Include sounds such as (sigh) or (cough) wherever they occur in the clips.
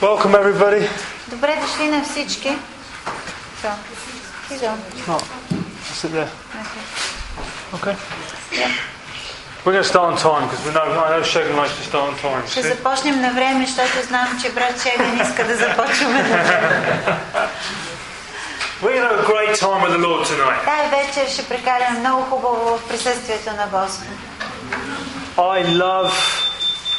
Welcome, everybody. Добре дошли на всички. So, you go. No, sit there. Okay. Okay. Yeah. We're going to start on time because we know I know Shagan likes to start on time. Ще see? започнем на време, защото знам, че брат Шеган иска да започваме на (laughs) време. We're going to have a great time with the Lord tonight. Тая вечер ще прекараме много хубаво в присъствието на Господ. I love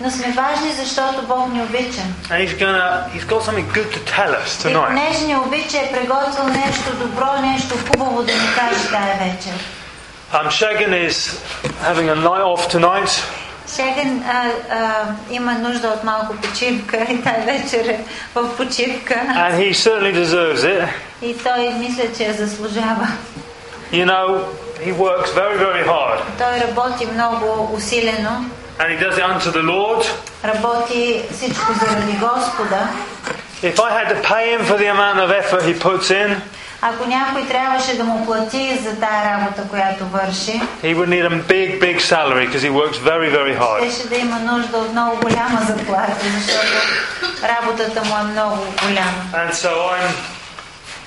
Но сме важни, защото Бог ни обича. and He's gonna He's got something good to tell us И tonight. понеже ни обича е приготвил нещо добро, нещо хубаво да ни каже тая вечер. Um, Shagan is having a night off tonight. Шеген а, а, има нужда от малко почивка и тая вечер е в почивка. And he certainly deserves it. И той мисля, че я заслужава. You know, he works very, very hard. Той работи много усилено, And he does it unto the Lord. работи всичко заради Господа. If I had to pay him for the amount of effort he puts in, Ако някой трябваше да му плати за тая работа, която върши, he would need a big, big salary because he works very, very hard. щеше да има нужда от много голяма заплата, защото работата му е много голяма. And so I'm,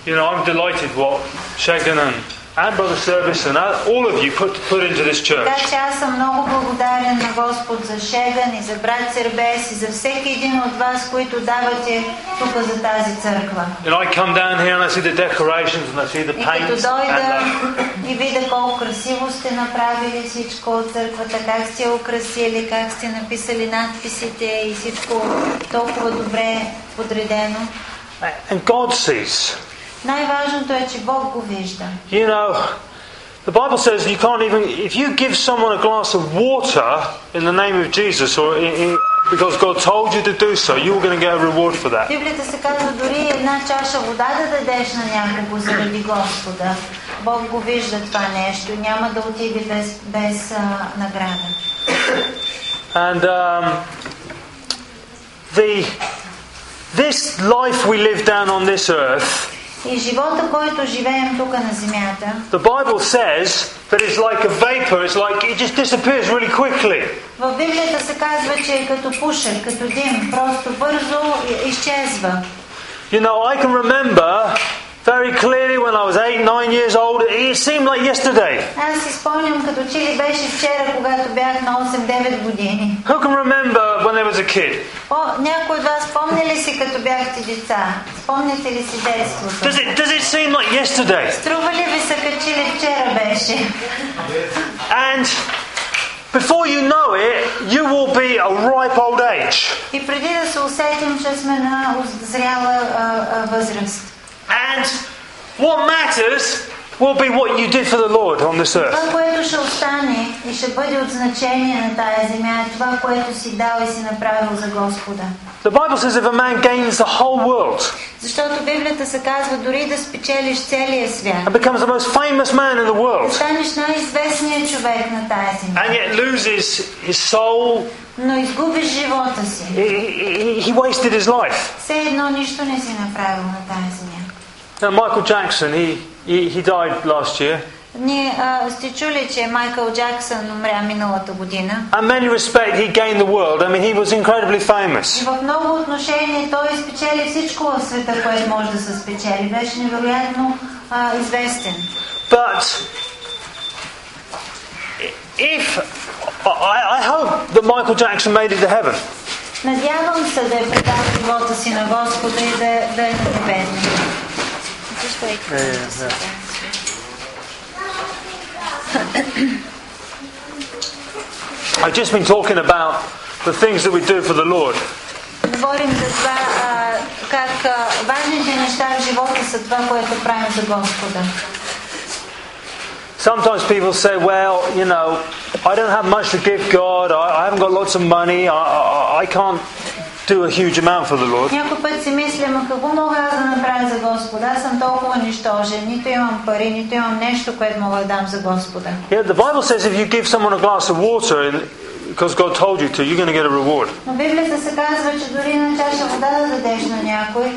you know, I'm delighted what Shagan and, and Brother Service and all of you put, put into this church. Така че аз съм много благодарен на Господ за Шеган и за брат Сербес и за всеки един от вас, които давате тук за тази църква. Know, I come down here and I see the decorations and I see the И като paint. дойда And, uh, (laughs) и видя колко красиво сте направили всичко от църквата, как сте украсили, как сте написали надписите и всичко толкова добре подредено. and God sees. Най-важното е, че Бог го вижда. You know, the Bible says you can't even, if you give someone a glass of water in the name of Jesus or in, in, because God told you to do so, you're going to get a reward for that. Библията се казва, дори една чаша вода да дадеш на някого заради Господа. Бог го вижда това нещо и няма да отиде без, без а, награда. And um, the this life we live down on this earth, И живота, който живеем тук на земята, the Bible says that it's like a vapor. It's like it just disappears really quickly. в Библията се казва, че е като пушек, като дим, просто бързо и- изчезва. You know, I can remember very clearly when I was eight, nine years old. It seemed like yesterday. Аз си спомням като че ли беше вчера, когато бях на 8-9 години. Who can remember when they was a kid? О, някой от вас спомня ли си като бяхте деца? Спомняте ли си детството? Does it does it seem like yesterday? Струва ли ви се като че ли вчера беше? And before you know it, you will be a ripe old age. И преди да се усетим, че сме на зряла а, а, възраст. And what matters will be what you did for the Lord on this earth. Това, което ще остане и ще бъде от значение на тая земя е това, което си дал и си направил за Господа. The Bible says if a man gains the whole world Защото Библията се казва, дори да спечелиш целия свят, and becomes the most famous man in the да world, станеш най-известният човек на тая земя, and yet loses his soul, но изгубиш живота си, he, he, he wasted his life. все едно нищо не си направил на тая земя. Now, Michael Jackson, he, he, he died last year. Ние а, сте чули, че Майкъл Джаксън умря миналата година. In many respects, he gained the world. I mean, he was incredibly И famous. в много отношения той спечели всичко в света, което може да се спечели. Беше невероятно а, известен. But if I, I hope that Michael Jackson made it to heaven, Надявам се да е предал живота си на Господа и да, да е на небесни. Just wait for Yeah, me yeah, to sit yeah. down. (coughs) I've just been talking about the things that we do for the Lord. Говорим за това а, как а, важните неща в живота са това, което правим за Господа. Sometimes people say, well, you know, I don't have much to give God, I, I haven't got lots of money, I, I, I can't do a huge amount for the Lord. Някой път си мисля, ма какво мога аз да направя Господа. Аз съм толкова нищожен. Нито имам пари, нито имам нещо, което мога да дам за Господа. Yeah, the Bible says if you give someone a glass of water and- because God told you to, you're going to get a reward. Но Библията се казва, че дори на чаша вода да дадеш на някой,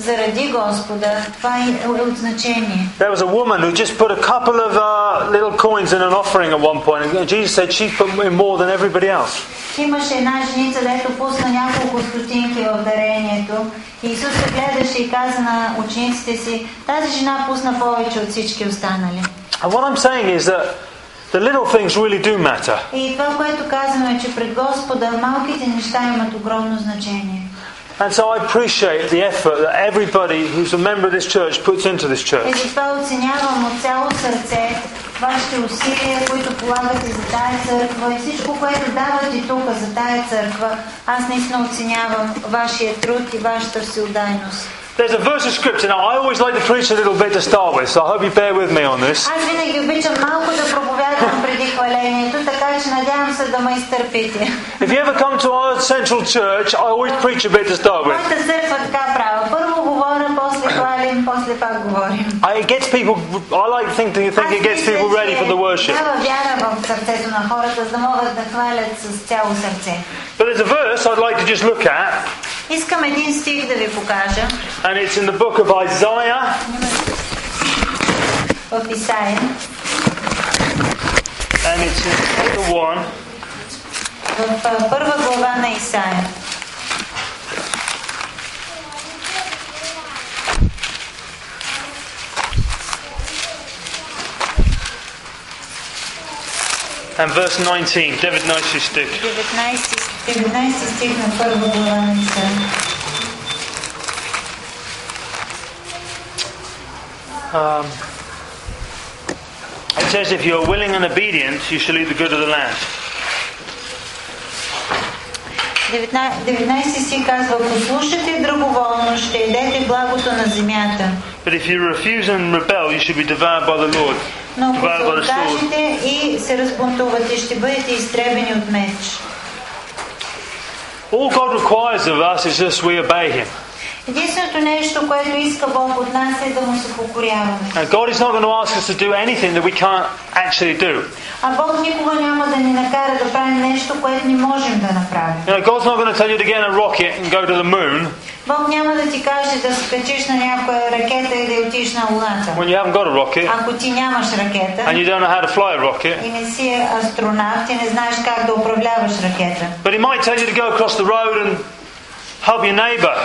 заради Господа, това е от значение. There was a woman who just put a couple of uh, little coins in an offering at one point, and Jesus said she put in more than everybody else. Имаше една женица, дето пусна няколко стотинки в дарението. И Исус се гледаше и каза на учениците си, тази жена пусна повече от всички останали. And what I'm saying is that the little things really do matter. И това, което казваме, е, че пред Господа малките неща имат огромно значение. And so I appreciate the effort that everybody who's a member of this church puts into this И church. затова оценявам от цяло сърце вашите усилия, които полагате за тая църква и всичко, което давате тук за тая църква. Аз наистина оценявам вашия труд и вашата всеотдайност. There's a verse of scripture. Now, I always like to preach a little bit to start with, so I hope you bear with me on this. Аз винаги обичам малко да проповядвам преди хвалението, така че надявам се да ме изтърпите. If you ever come to our central church, I always preach a bit to start with. Моята църква така права. Първо говоря, после хвалим, после пак говорим. I, it gets people. I like think to think it gets people ready for the worship. Дава вяра в сърцето на хората, за да могат да хвалят с цяло сърце. But there's a verse I'd like to just look at, Искам един стих да ви покажа and it's in the book of Isaiah, в Исаия, and it's in chapter one, в а, първа глава на Исаия. and verse 19. David knows his stick. 19, 19 стих на първа глава на. Um, it says, "If you are willing and obedient, you shall eat the good of the land." 19 19 стих казва, послушайте драговолно, ще едете благото на земята. But if you refuse and rebel, you should be devoured by the Lord, Но ако се откажете и се разбунтувате, ще бъдете изтребени от меч. All God requires of us is just we obey Him. Единственото нещо, което иска Бог от нас е да му се покоряваме. Now, God is not going to ask us to do anything that we can't actually do. А Бог никога няма да ни накара да правим нещо, което не можем да направим. You know, God's not going to tell you to get in a rocket and go to the moon Бог няма да ти каже да скачиш на някоя ракета и да отиш на Луната. when you haven't got a rocket Ако ти нямаш and ракета you don't know how to fly a rocket. и не си астронавт и не знаеш как да управляваш ракета. But He might tell you to go across the road and help your neighbour.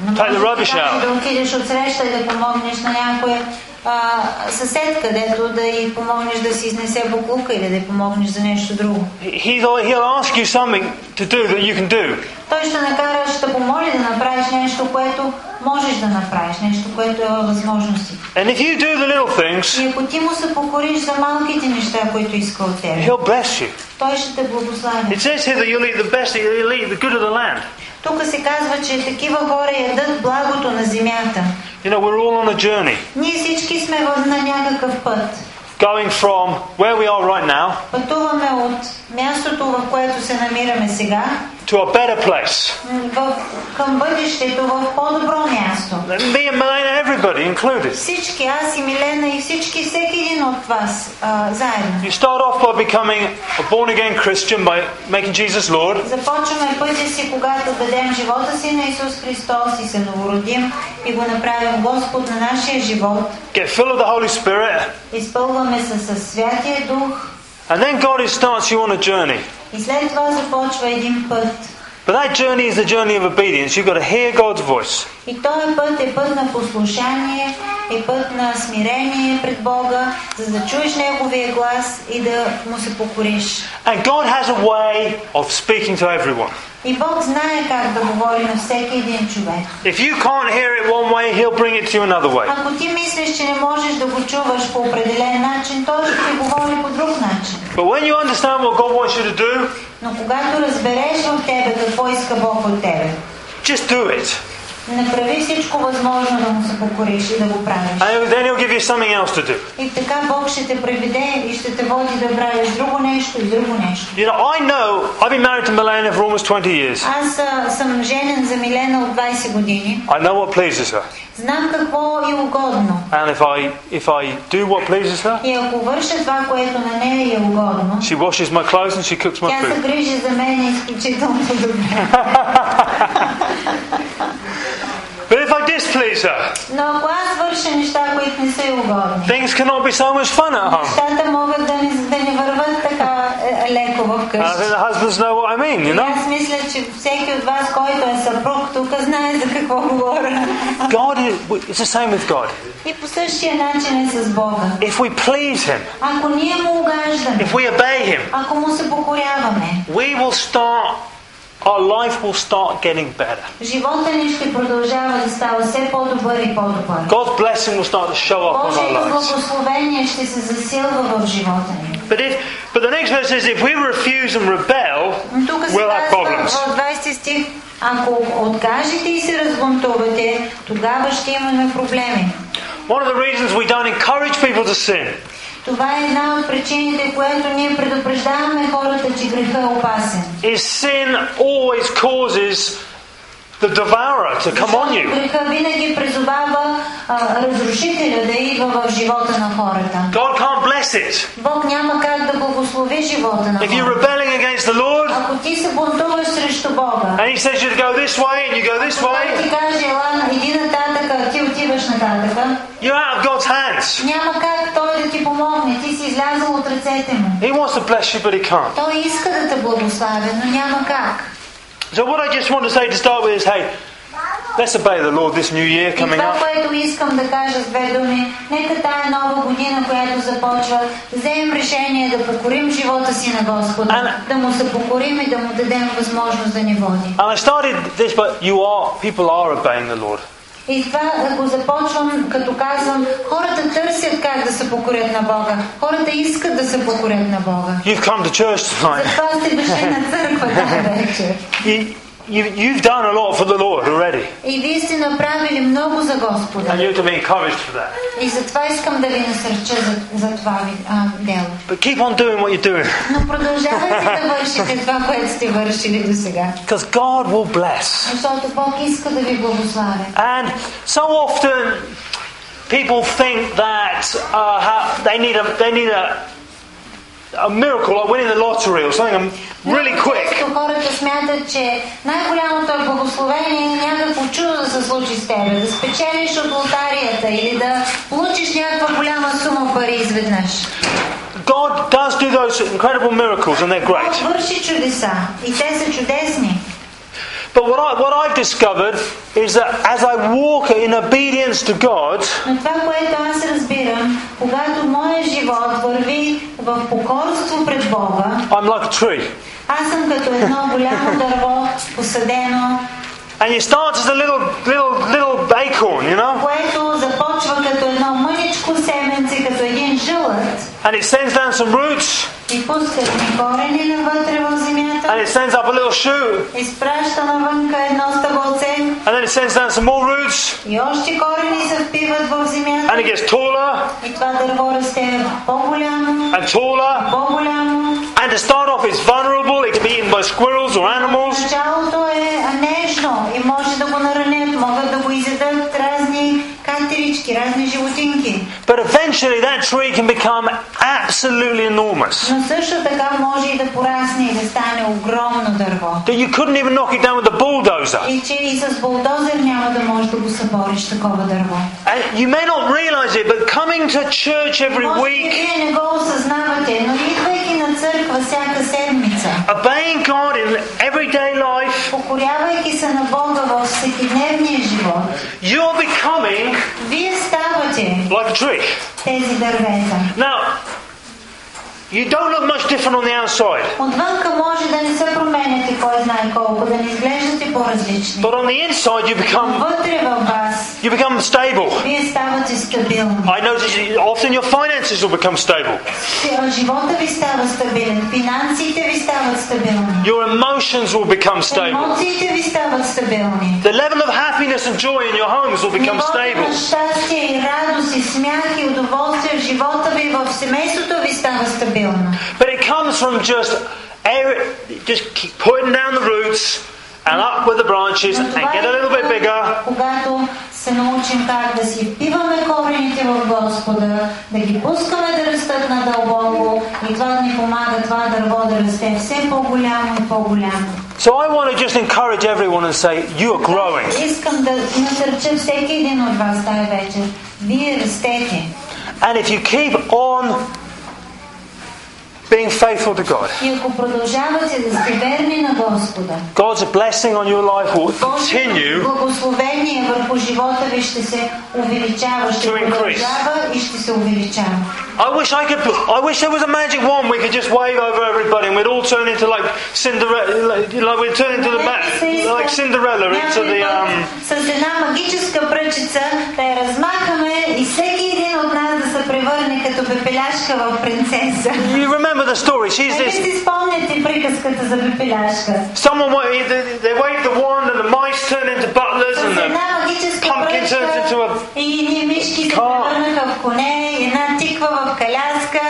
Но Take the rubbish out. да отидеш отсреща и да помогнеш на някоя а, съседка, дето да й помогнеш да си изнесе буклука или да й помогнеш за нещо друго. He'll, he'll ask you something to do that you can do. Той ще накара, ще помоли да направиш нещо, което можеш да направиш, нещо, което е във възможности. And if you do the little things, И ако ти му се покориш за малките неща, които иска от теб, He'll bless you. той ще те благослави. It says here that you'll eat the best, you'll eat the good of the land. Тук се казва, че такива хора ядат благото на земята. You know, we're all on a journey. Ние всички сме в, на някакъв път. Going from where we are right now Пътуваме от мястото, в което се намираме сега, to a better place. в, към бъдещето, в по-добро място. And me and Milena, everybody included. Всички, аз и Милена и всички, всеки един от вас а, заедно. You start off by becoming a born again Christian by making Jesus Lord. Започваме пътя си, когато дадем живота си на Исус Христос и се новородим и го направим Господ на нашия живот. Get full of the Holy Spirit. Изпълваме се със Святия Дух And then God is- starts you on a journey. и след това започва един път. But that journey is the journey of obedience. You've got to hear God's voice. И този път е път на послушание, е път на смирение пред Бога, за да чуеш Неговия глас и да му се покориш. And God has a way of speaking to everyone. И Бог знае как да говори на всеки един човек. If you can't hear it one way, He'll bring it to you another way. Ако ти мислиш, че не можеш да го чуваш по определен начин, той ще ти говори по друг начин. But when you understand what God wants you to do, Но когато разбереш в тебе какво иска Бог от тебе, just do it. Направи всичко възможно да му се покориш и да го правиш. And then He'll give you something else to do. И така Бог ще те приведе и ще те води да правиш друго нещо и друго нещо. You know, I know, I've been married to Milena for almost 20 years. Аз съм женен за Милена от 20 години. I know what pleases her. Знам какво е угодно. And if I, if I do what pleases her, И ако върша това, което на нея е угодно, she washes my clothes and she cooks my тя се food. грижи за мен изключително добре. (laughs) pleaser. Things cannot be so much fun at home. I think the husbands know what I mean, you know? God is, it's the same with God. If we please Him, if we obey Him, we will start our life will start getting better. живота ни ще продължава да става все по-добър и по-добър. God's blessing will start to show up on our Божието lives. благословение ще се засилва в живота ни. But, if, but the next verse says, if we refuse and rebel, Но Тук се we'll have казва problems. в 20 стих, ако откажете и се разбунтувате, тогава ще имаме проблеми. One of the reasons we don't encourage people to sin Това е една от причините, което ние предупреждаваме хората, че греха е опасен. is sin always causes the devourer to come on you. God can't bless it. If you're rebelling against the Lord, and He says you to go this way and you go this way, you're out of God's hands. He wants to bless you, but He can't. So, what I just want to say to start with is hey, let's obey the Lord this new year И coming това, up. което искам да кажа с две думи, нека тая нова година, която започва, вземем решение да покорим живота си на Господа, Ана- да му се покорим и да му дадем възможност да ни води. And I started this, but you are, people are obeying the Lord. И това го започвам, като казвам, хората търсят как да се покорят на Бога. Хората искат да се покорят на Бога. You've come to church tonight. Затова сте дошли на църква тази (laughs) вечер. You, you, you've done a lot for the Lord already. И вие сте направили много за Господа. And you have to be encouraged for that. И затова искам да ви насърча за, за това ви, а, дело. But keep on doing what you're doing. Но продължавайте да вършите това, което сте вършили до сега. Because God (laughs) will bless. Защото Бог иска да ви благославя. And so often people think that uh, how, they need a they need a a miracle like winning the lottery or something really Много quick. често хората смятат, че най-голямото е благословение е някакво чудо да се случи с теб. Да спечелиш от лотарията или да получиш някаква голяма сума пари изведнъж. God does do those incredible miracles and they're great. Бог върши чудеса и те са чудесни. But what, I, what I've discovered is that as I walk in obedience to God, Но това, което аз разбирам, когато моят живот върви в покорство пред Бога, I'm like a tree. аз съм като едно голямо дърво, посадено, And you start as a little, little, little acorn, you know, което започва като едно мъничко семенце, като един жълът, and it sends down some roots, И пускат ми корени навътре в земята, and it sends up a little shoot, изпраща навънка едно стъбълце and then it sends down some more roots, и още корени се впиват в and земята it gets taller и това дърво расте по-голямо, and taller. по-голямо. And to start off, it's vulnerable. It can be eaten by squirrels or animals. Началото е нежно и може да го наранят, могат да го изядат разни катерички, разни животинки. But eventually, that tree can become absolutely enormous. Но също така може и да порасне и да стане огромно дърво. That you couldn't even knock it down with a bulldozer. И че и с булдозер няма да можеш да го събориш такова дърво. And you may not realize it, but coming to church every Може би week, вие не го осъзнавате, но идвайки на църква всяка седмица, obeying God in everyday life, покорявайки се на Бога във всекидневния живот, you're becoming вие ставате like a tree. тези дървета. Now, you don't look much different on the outside, Отвънка може да не се променяте кой знае колко, да не изглеждате по-различни. but on the inside, you become Вътре във вас you become stable. вие ставате ставате стабилни. I notice you- often your finances will become stable. Фи- Живота ви става стабилен, финансите ви стават стабилни, Your emotions will become stable. емоциите ви стават стабилни. The level of happiness and joy in your homes will become Нивото stable. на щастие и радост и смях и удоволствие в живота ви, в семейството ви става стабилно. But it comes from just air, just keep putting down the roots and up with the branches Но and това get a little bit идва, bigger. Когато се научим как да си впиваме корените в Господа, да ги пускаме да растат надълбоко и това да ни помага това дърво да расте все по-голямо и по-голямо. So I want to just encourage everyone and say, you are growing. Искам да насърча всеки един от вас тази вечер. Вие растете. And if you keep on being faithful to God, И ако продължавате да сте верни на Господа, God's blessing on your life will Божието continue благословение върху живота ви ще се увеличава, ще To increase. продължава и ще се увеличава. I wish I could. I wish there was a magic wand we could just wave over everybody, and we'd all turn into like Cinderella, like, like we'd turn into the Нека ma- се иска like Cinderella into някой the път um. С една магическа пръчица да я размахаме и всеки превърне като пепеляшка в принцеса. You remember the story? She's Нека this. си спомняте приказката за пепеляшка. Someone wa- they, they waved the wand, and the mice turned into butlers, С and the една магическа pumpkin turns into пръчка a. и едни мишки се car. превърнаха в коне, и една тиква в каляска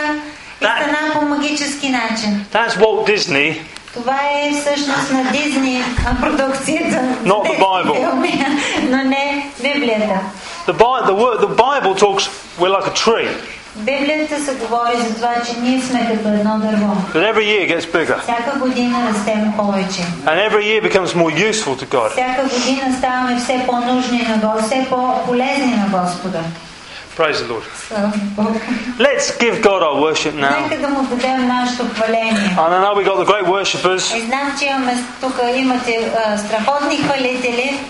и Да. стана по магически начин. That's Walt Disney. Това е всъщност на Дизни а, продукцията. Not the Тези Bible. филми, но не Библията. The, Bi- the, word, the Bible talks. We're like a tree, Библията се говори за това, че ние сме като едно дърво. that every year gets bigger, Всяка година растем повече. and every year becomes more useful to God. Всяка година ставаме все по-нужни на Господа, все по-полезни на Господа. Praise the Lord. Let's give God our worship now. And I know we got the great worshippers.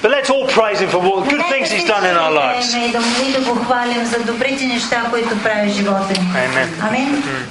But let's all praise Him for what good things He's done in our lives. Amen. Amen. Mm.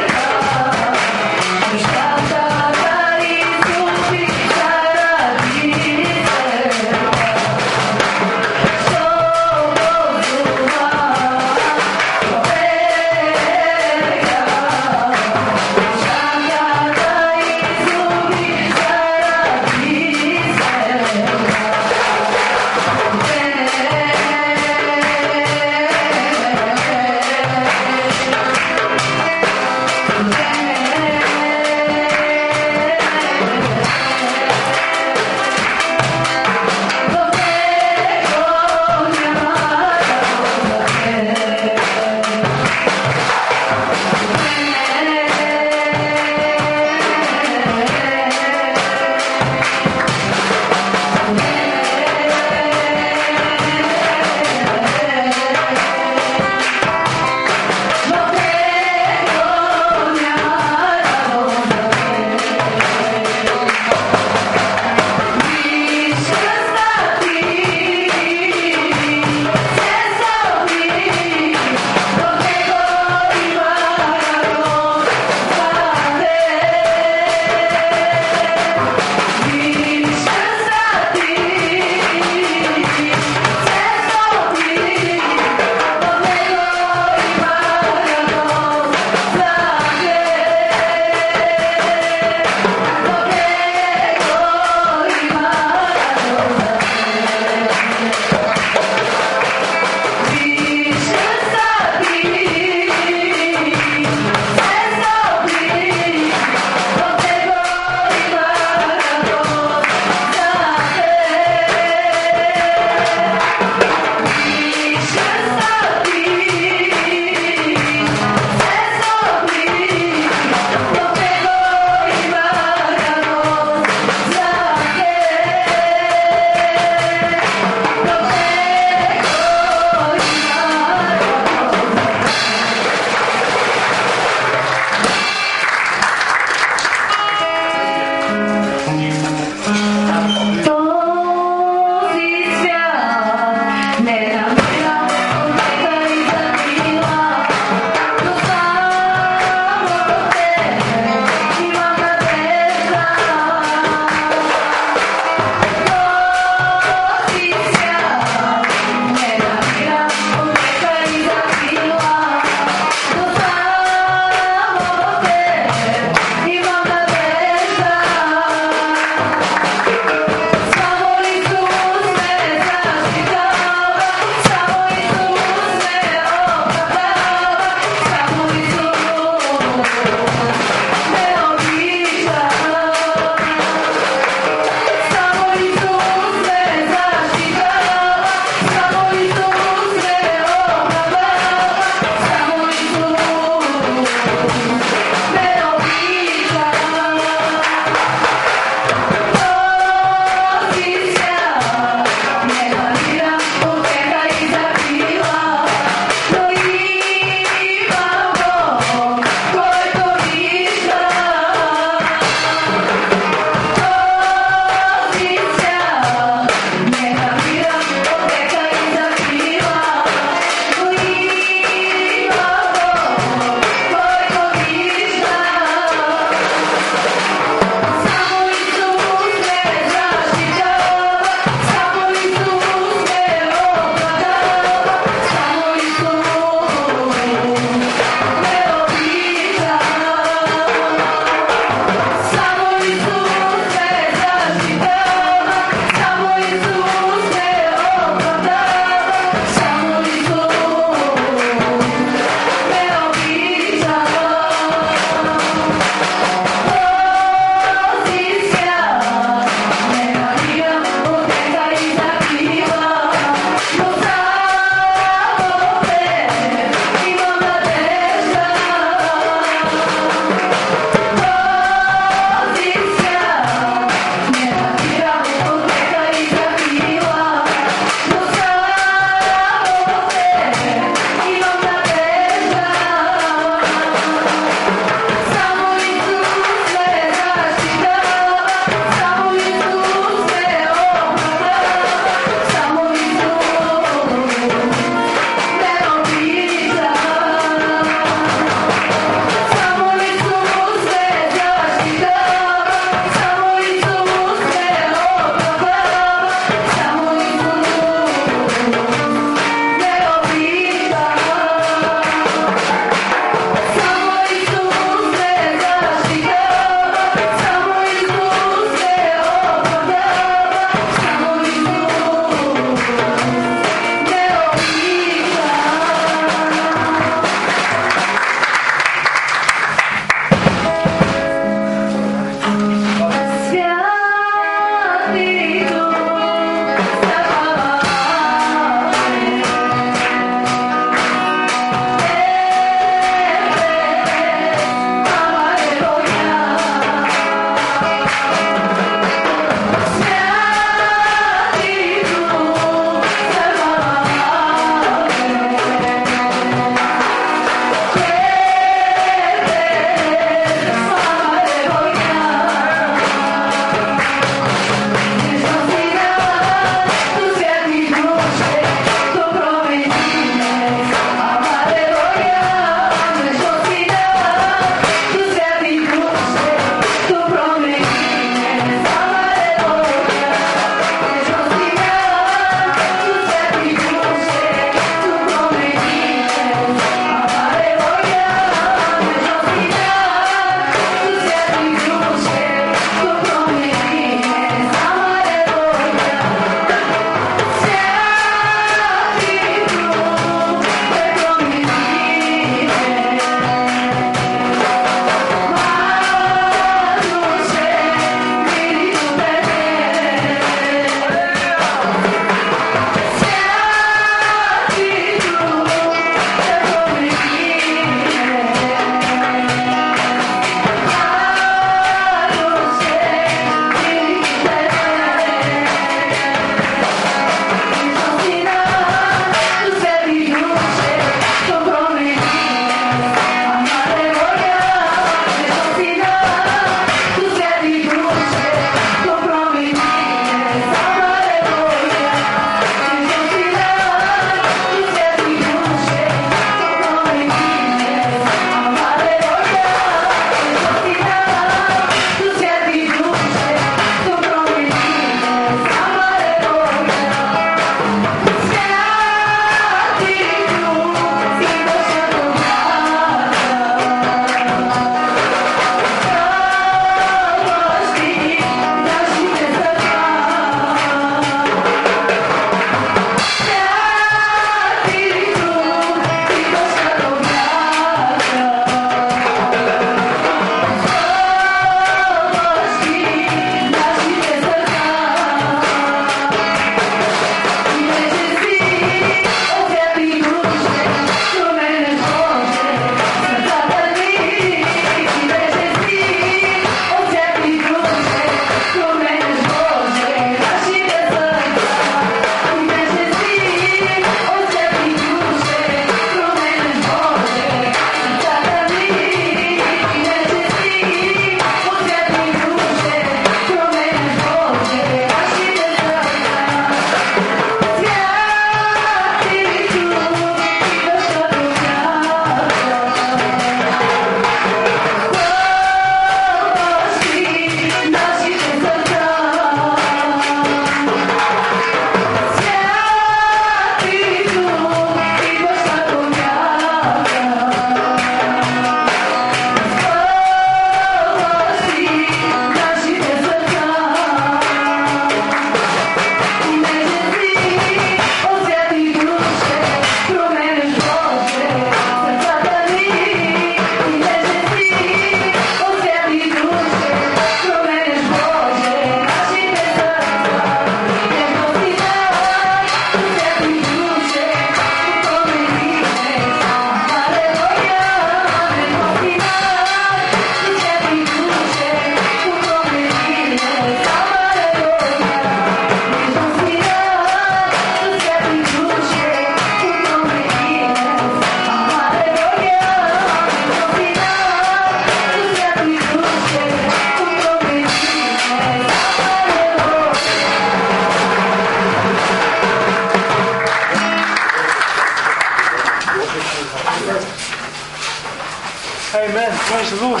Praise the Lord.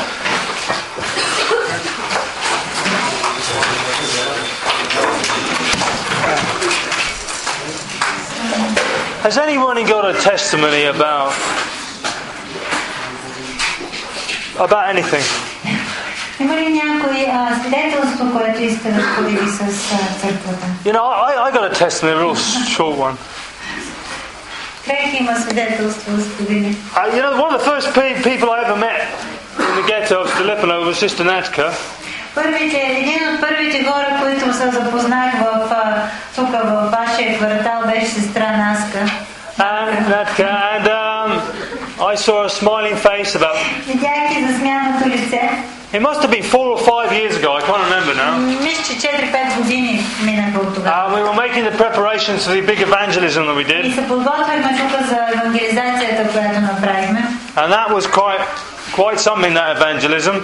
Has anyone got a testimony about about anything? You know, I, I got a testimony, a real short one. Uh, you know, one of the first pe- people I ever met in the ghetto of Filipino was Sister Natka. Първите, един от първите хора, които се запознах в, а, тук в вашия квартал, беше сестра Наска. And Natka, and um, I saw a smiling face about. Видях и засмяното лице. It must have been four or five years ago. I can't remember now. Мисля, че 4-5 години минаха от тогава. Uh, we were making the preparations for the big evangelism that we И did, се подготвяхме тук за евангелизацията, която направихме. and that was quite Quite something that evangelism.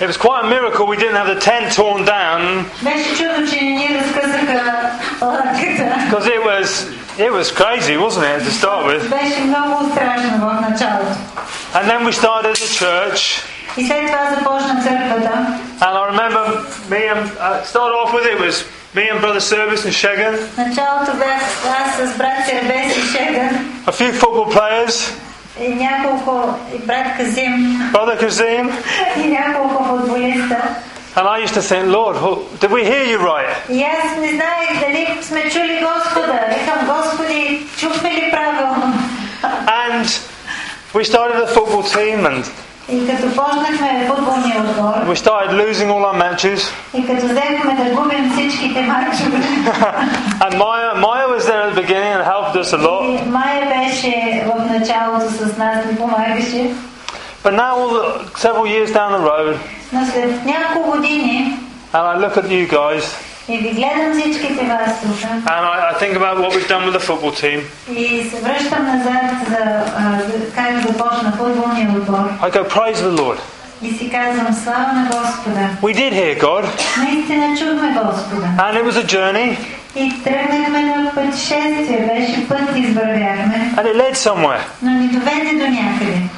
It was quite a miracle we didn't have the tent torn down. Because it was it was crazy, wasn't it, to start with? And then we started the church. And I remember me and uh, start off with it was me and Brother Service and Shagan. A few football players. и няколко, и брат Казим brother Kazim, (laughs) и няколко футболиста. and I used to think, Lord, who- did we hear you right? И аз не знаех дали сме чули Господа. Викам, Господи, чухме ли правилно? And we started a football team, and we started losing all our matches. (laughs) and Maya, Maya was there at the beginning and helped us a lot. But now, the, several years down the road, and I look at you guys. And I, I, think about what we've done with the football team. I go, praise the Lord. We did hear God. And it was a journey. And it led somewhere.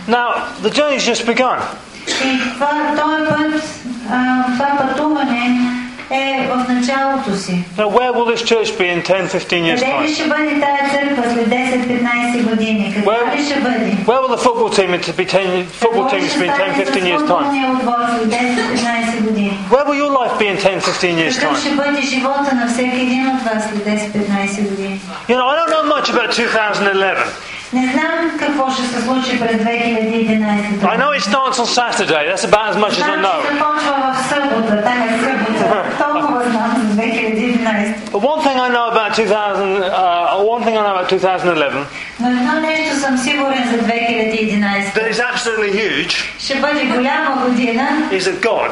Now, the journey's just begun. И това, този път, а, това пътуване е в началото си. Now, where will this church be in 10, 15 years' Къде ли time? ще бъде тази църква след 10-15 години? Къде Well- ли ще бъде? Where will the football team to be 10, football team to be in 10, 15 years' time? Футболния отбор след 10-15 години. Where will your life be in 10, 15 years' Какъв time? ще бъде живота на всеки един от вас след 10-15 години? You know, I don't know much about 2011. Не знам какво ще се случи през 2011 I know it starts on Saturday. That's about as much as I Знам, че know. (laughs) започва в събота, тая събота. Толкова знам за 2011. But one thing I know about 2000, uh, one thing I know about 2011 Но едно нещо съм сигурен за 2011. that is absolutely huge Ще бъде голяма година. is that God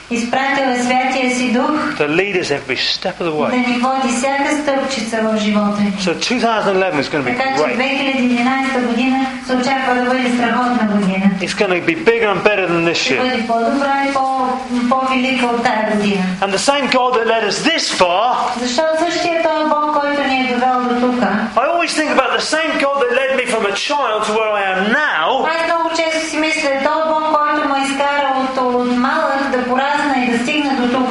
Изпратил е Святия си Дух to lead us every step of the да way. ни води всяка стъпчица в живота ни. So 2011 is going to be Така че great. 2011 година се очаква да бъде страхотна година. It's going to be bigger and better than this Ще year. бъде по-добра и по- по-велика от тази година. And the same God that led us this far, Защото същия този Бог, който ни е довел до тук, I always think about the same God that led me from a child to where I am now. аз много често си мисля, този Бог, който ме изкара от, от малък да порасна и да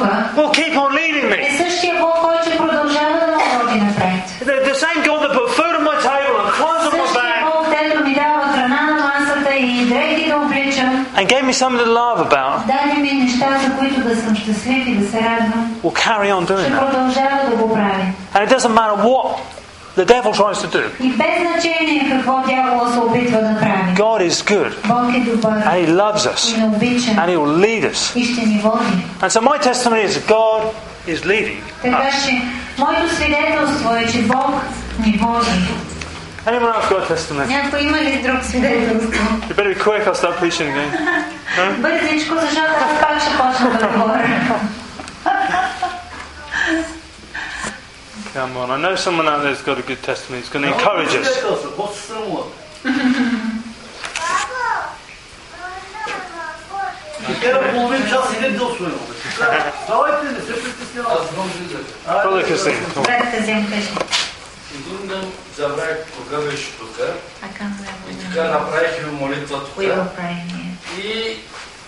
стигна до тук, will keep on leading me. е същия Бог, който продължава да ме води напред. The, the same God that put food on my table and clothes on my Същия back Бог, дето ми дава храна на масата и дрехи да обличам, and gave me something to laugh about даде ми неща, за които да съм щастлив и да се радвам, will carry on doing ще that. продължава да го прави. And it doesn't matter what the devil tries to do. God is good. And He loves us. And He will lead us. And so my testimony is God is leading us. Anyone else got a testimony? You better be quick, I'll start preaching again. (laughs) Huh? (laughs) Come on, I know someone out there's got a good testimony. It's going to encourage us.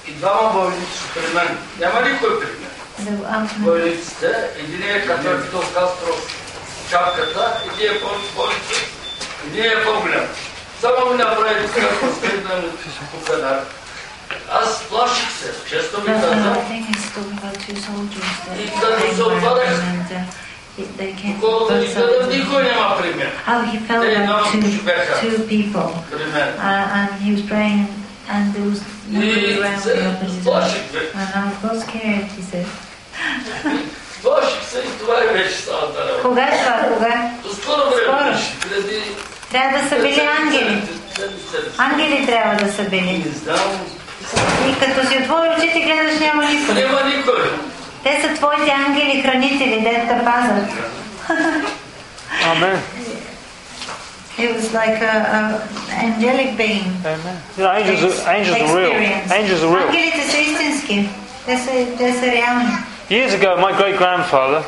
И двама бъдници са при мен. Няма никой при мен. Бойниците, един е, е Катертито Кастро чапката, един е по-бойници, един е по-голям. Само ми направи така, поскрина по канар. Аз плаших се, често ми каза. И като се отварях, he ни гледам, никой няма при мен. Те едно бяха при мен. Side. плаших, бе. And I got scared, he said. Плаших се и това е вече цялата работа. Кога е това? Кога? До скоро време преди... Трябва да са били ангели. Ангели трябва да са били. Не знам, И като си отвори очите, гледаш няма никой. няма никой. Те са твоите ангели хранители, де те пазят. Amen. It was like a, a angelic being. Amen. You know, angels are, angels are real. experience. Angels are real. Ангелите са истински. Те са, те са реални. Years ago, my great grandfather,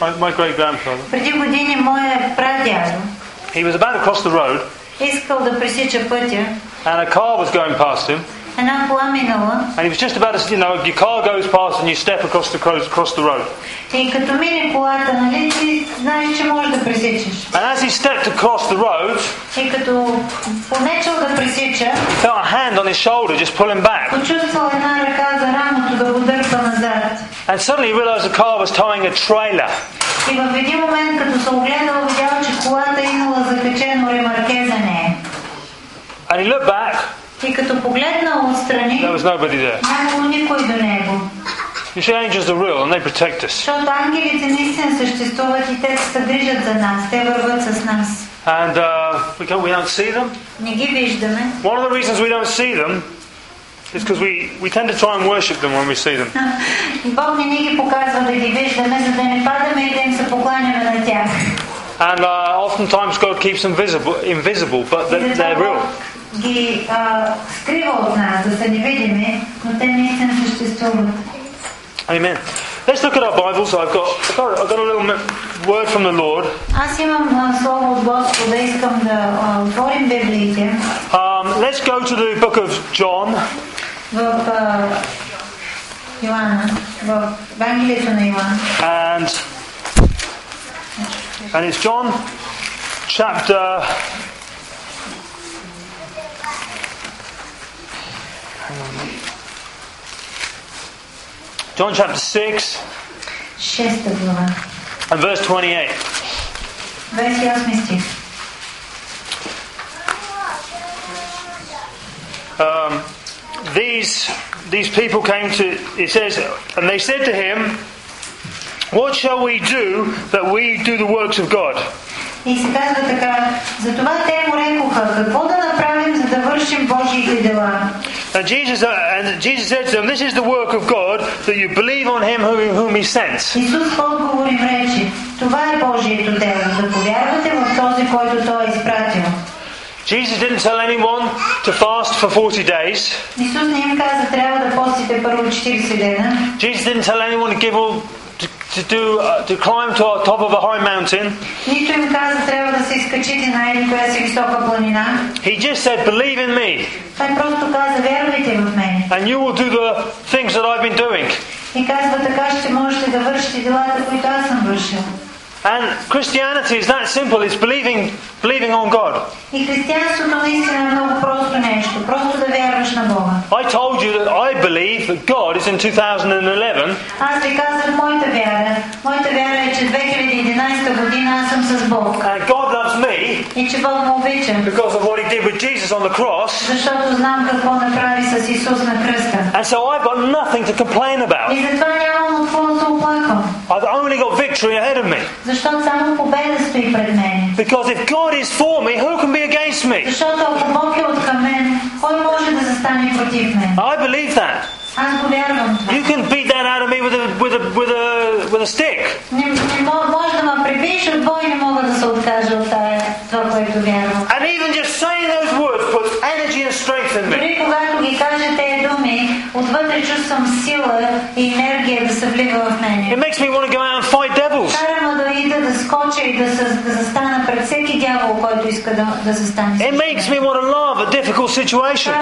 my, my great grandfather, Преди години моя прадядо he was about to cross the road, искал да пресича пътя. and a car was going past him, Една кола минала And he was just about to, you know, your car goes past and you step across the, across the road. And as he stepped across the road, he felt a hand on his shoulder just pulling back. And suddenly he realized the car was towing a trailer. And he looked back. И като погледнал there отстрани, was nobody there. нямало никой до него. You see, angels are real and they protect us. Защото ангелите наистина съществуват и те се грижат за нас. Те върват с нас. And uh, we, go, we don't see them. Не ги виждаме. One of the reasons we don't see them is because we, we tend to try and worship them when we see them. (laughs) И Бог не ни ги показва да ги виждаме, за да не падаме и да им се покланяме на тях. And uh, oftentimes God keeps them visible, invisible, but И they're, затова they're Бог real. ги а, скрива от нас, да са невидими, но те наистина съществуват. Amen. Let's look at our Bibles. I've got, I've got, I've got a little mi- word from the Lord. Аз имам а, слово от Господа, искам да а, отворим Библиите Um, let's go to the book of John, в а, Йоанна, в Евангелието на Йоанн. and and it's John chapter. John chapter six Шеста глава, and verse twenty-eight. 28 стих. um, these these people came to it says and they said to him what shall we do that we do the works of god И се казва така, затова те му рекоха, какво да направим, за да вършим Божиите дела? and jesus uh, and jesus said to them this is the work of god that you believe on him whom, whom he sent Исус в отговор им рече, това е Божието дело, да повярвате в този, който Той е изпратил. jesus didn't tell anyone to fast for 40 days Исус не им каза, трябва да постите първо 40 дена. jesus didn't tell anyone to give all to, to do uh, to climb to the top of a high mountain Нито им каза, трябва да се изкачите на един коя си висока планина. he just said believe in me Той просто каза, вярвайте в мен. and you will do the things that i've been doing И казва, така ще можете да вършите делата, които аз съм вършил. And Christianity is that simple. It's believing, believing on God. И християнството наистина е много просто нещо. Просто да вярваш на Бога. I told you that I believe that God is in 2011 Аз ви казах моята вяра. Моята вяра е, че 2011 година аз съм с Бог. and God loves me И че Бог ме обича. because of what He did with Jesus on the cross. Защото знам какво направи с Исус на кръста. And so I've got nothing to complain about. И затова нямам от какво да се оплаквам. I've only got victory ahead of me. Защото само победа стои пред мен. Because if God is for me, who can be against me? Защото ако Бог е от към мен, кой може да застане против мен? I believe that. You can beat that out of me with a with a with a with a stick. And even just saying those words puts energy and strength in me. It makes me want to go out and fight devils. It makes me want to laugh at difficult situations.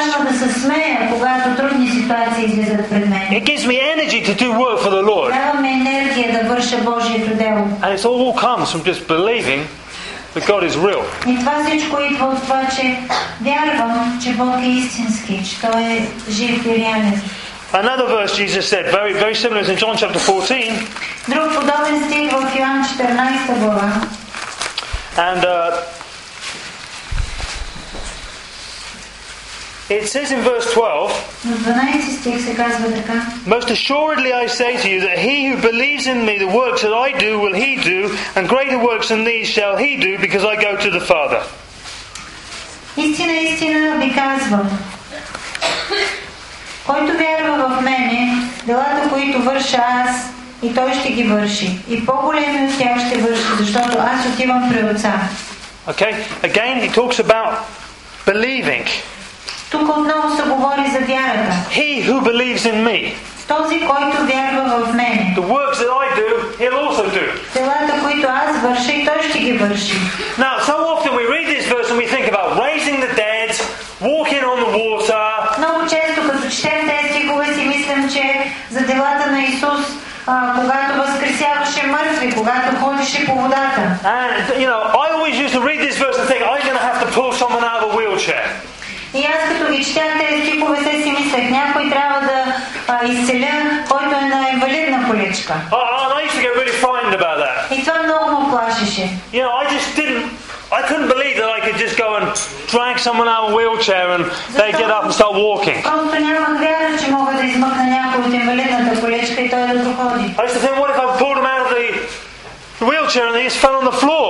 Кара ме да се смея, когато трудни ситуации излизат пред мен. It gives me energy to do work for the Lord. Дава ми енергия да върша Божието дело. And it all comes from just believing that God is real. И това всичко идва от това, че вярвам, че Бог е истински, че Той е жив и реален. Another verse Jesus said, very, very similar, is in John chapter 14. Друг подобен стих в Йоан 14 глава. And uh, it says in verse 12, В 12 стих се казва така. Most assuredly I say to you that he who believes in me, the works that I do will he do, and greater works than these shall he do, because I go to the Father. Истина, истина ви казвам. Който вярва в мене, делата, които върша аз, и той ще ги върши. И по-големи от тях ще върши, защото аз отивам при Отца. Okay? Again, he talks about believing. Тук отново се говори за вярата. He who believes in me, Този, който вярва в мене. the works that I do, he'll also do. Делата, които аз върша, и той ще ги върши. Now, so often we read this verse and we think about raising the dead, walking on the water, Много често, като четем тези стихове, си мислим, че за делата на Исус, а, когато възкресяваше мъртви, когато ходеше по водата. and you know, I always used to read this verse and think I'm going to have to pull someone out of a wheelchair. И аз като ги четях тези стихове, се си мислех, някой трябва да а, изцеля, който е на инвалидна количка. I, and I used to get really frightened about that. И това много ме плашеше. You know, I just didn't. I couldn't believe that I could just go and drag someone out of a wheelchair and they get up and start walking. I used to think, what if I pulled him out of the wheelchair and he just fell on the floor?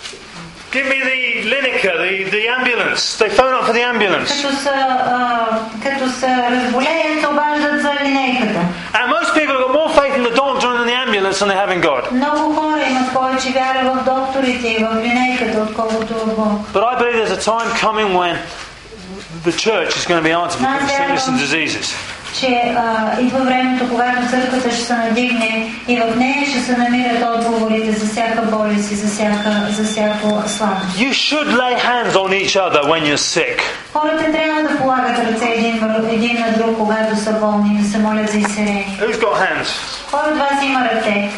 give me the Lineker, the, the ambulance. They phone up for the ambulance. като са, а, като са разболеят, се обаждат за линейката. And most people have got more faith in the doctor and in the ambulance than they have in God. Много хора имат повече вяра в докторите и в линейката, отколкото в Бог. But I believe there's a time coming when the church is going to be answered for sickness and diseases. че а, идва времето, когато църквата ще се надигне и в нея ще се намират отговорите за всяка болест и за, всяка, за всяко слабост. You should lay hands on each other when you're sick. Хората трябва да полагат ръце един, върху- един на друг, когато са болни, да се молят за изцеление. Who's got hands? Кой от вас има ръце?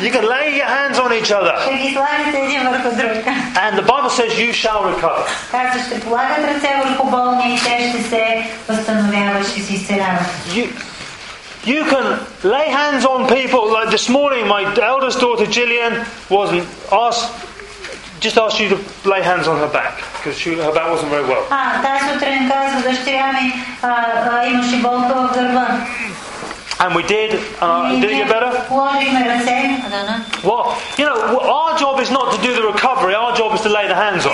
You can lay your hands on each other. Ще ги слагате един върху друг. And the Bible says you shall recover. Казва, ще полагат ръце върху болни и те ще се възстановяват, ще се изцеляват. You, you can lay hands on people. Like this morning, my eldest daughter Gillian wasn't asked, just asked you to lay hands on her back because she, her back wasn't very well. А, тази сутрин казва дъщеря ми, а, а, имаше болка в гърба. And we did. Uh, did it get better? What? You know, our job is not to do the recovery. Our job is to lay the hands on.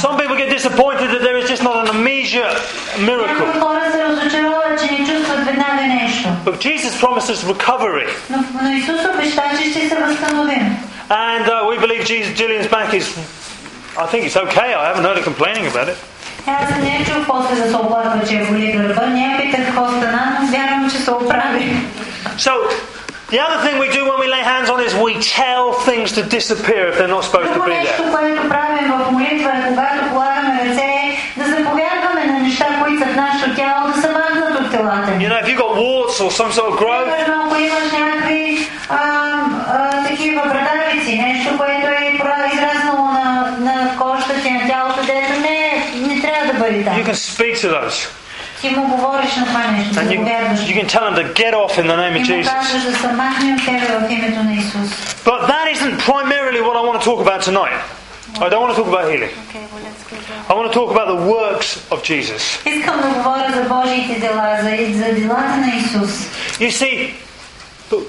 Some people get disappointed that there is just not an immediate miracle. But Jesus promises recovery. And uh, we believe Jesus, Gillian's back is I think it's okay. I haven't heard her complaining about it. Аз не чух после да се оплаква, че е боли гърба. Не я питах какво стана, но вярвам, че се оправи. So, the other thing we do when we lay hands on is we tell things to disappear if they're not supposed to Друго be нещо, there. което правим в молитва е, когато полагаме ръце, е да заповядваме на неща, които са в нашето тяло, да се махнат от телата ни. You know, if you've got warts or some sort of growth, Примерно, ако имаш някакви you там. can speak to those. Ти му говориш на това нещо, And you, заповядваш. you can tell them to get off in the name of И му Jesus. казваш да се махне от тебе в името на Исус. But that isn't primarily what I want to talk about tonight. I don't want to talk about healing. Okay, well, let's go back. I want to talk about the works of Jesus. Искам да говоря за Божиите дела, за, за делата на Исус. You see, but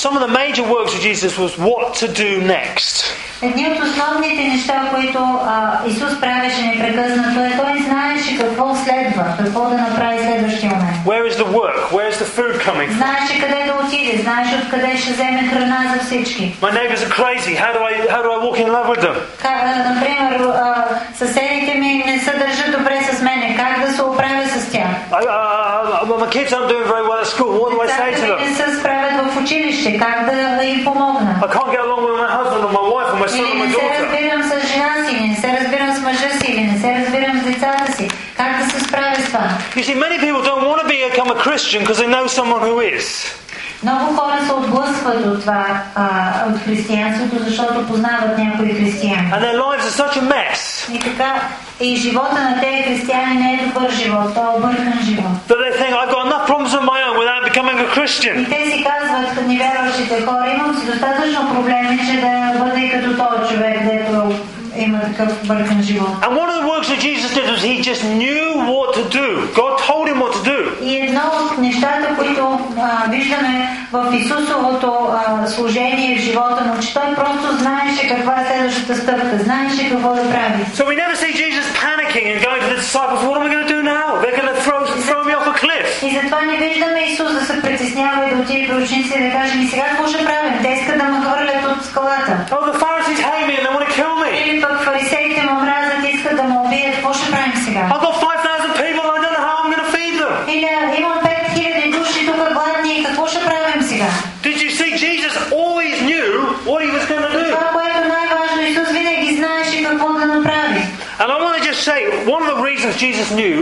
some of the major works of Jesus was what to do next. Едни от основните неща, които а, Исус правеше непрекъснато е, той знаеше какво следва, какво да направи следващия момент. Where is the work? Where is the food coming from? Знаеше къде да отиде, знаеше откъде ще вземе храна за всички. My neighbours are crazy. How do I how do I walk in love with them? Как, а, например, а, съседите ми не се държат добре с мене, как да се оправя с тях? I, uh, my kids aren't doing very well at school. What do I say to Децата ми не them? се справят в училище, как да им помогна? I can't get along with my husband or my wife or my son Или or my не се daughter. разбирам с жена си, или не се разбирам с мъжа си, или не се разбирам с децата си. Как да се справя с това? You see, many people don't want to become a Christian because they know someone who is. Много хора се отблъскват от това, а, от християнството, защото познават някои християни. And their lives are such a mess И така, и живота на тези християни не е добър живот, той е объркан живот. that they think, I've got enough problems of my own without becoming a Christian. И те си казват, невярващите хора, имам си достатъчно проблеми, че да бъда и като този човек, дето And one of the works that Jesus did was he just knew what to do. God told him what to do. И едно от нещата, които а, виждаме в Исусовото а, служение в живота му, че той просто знаеше каква е следващата стъпка, знаеше какво да прави. So we never see Jesus panicking and going to the disciples, what am I going to do now? They're going to throw, throw me off a cliff. И затова не виждаме Исус да се притеснява и да отиде при учениците и да каже, ми сега какво ще правим? Те искат да ме хвърлят от скалата. Oh, the Pharisees hate me and they want to kill me. Или пък фарисеите му мразят и искат да ме убият. Какво ще правим сега? I've got 5,000 people, I don't know how I'm going to feed them. Или а, имам 5000 души тук гладни и какво ще правим сега? Did you see Jesus always knew what he was going to do? Това, което е най-важно, Исус винаги знаеше какво да направи. And I want to just say, one of the reasons Jesus knew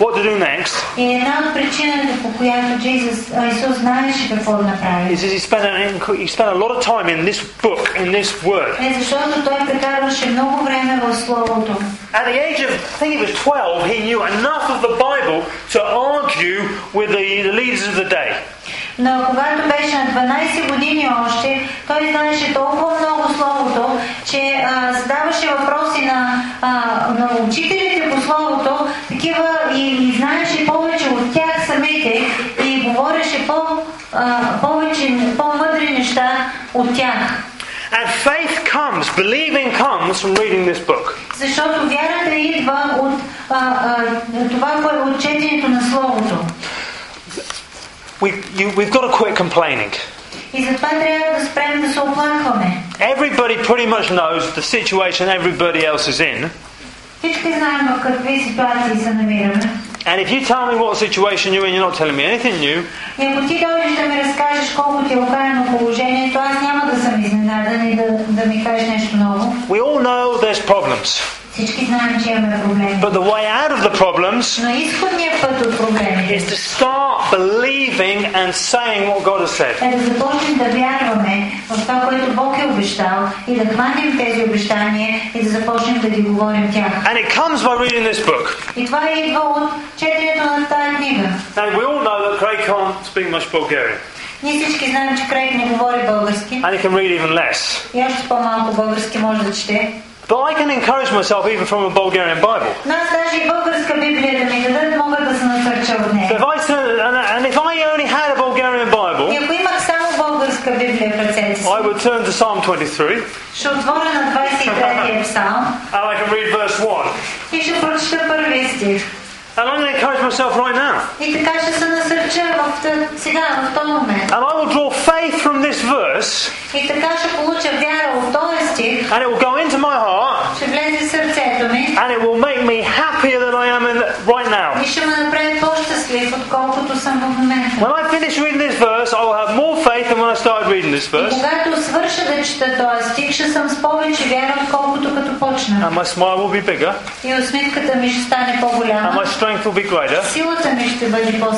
what to do next И една от причините, по която Исус, а, Исус знаеше какво да направи, is that he spent, an, he spent a lot of time in this book, in this word. е защото той прекарваше много време в Словото. At the age of, I think he was 12, he knew enough of the Bible to argue with the, the leaders of the day. Но когато беше на 12 години още, той знаеше толкова много Словото, че а, задаваше въпроси на, а, на учителите по Словото, от тях. And faith comes, believing comes from reading this book. Защото вярата идва от а, а, това, кое от четенето на Словото. We, you, we've got to quit complaining. И затова трябва да спрем да се оплакваме. Everybody pretty much knows the situation everybody else is in. And if you tell me what situation you're in, you're not telling me anything new. We all know there's problems. Всички знаем, че имаме проблеми. But the way out of the problems Но изходният път от проблемите is to start believing and saying what God has said. е да започнем да вярваме в това, което Бог е обещал и да хванем тези обещания и да започнем да ги говорим тях. And it comes by reading this book. И това идва от четенето на тази книга. And we all know that Craig can't speak much Bulgarian. Ние всички знаем, че Крейг не говори български And he can read even less. и още по-малко български може да чете. But I can encourage myself even from a Bulgarian Bible. So if I and if I only had a Bulgarian Bible, I would turn to Psalm 23. And I can read verse 1. и ще прочета първия стих. And I'm going to encourage myself right now. И така ще се насърча в, т- сега, в този момент. And I will draw faith from this verse И така ще получа вяра от този стих, and it will go into my heart ще влезе в сърцето ми and it will make me happier than I am in right now. и ще ме направи When I finish reading this verse, I will have more faith than when I started reading this verse. And my smile will be bigger. And my strength will be greater.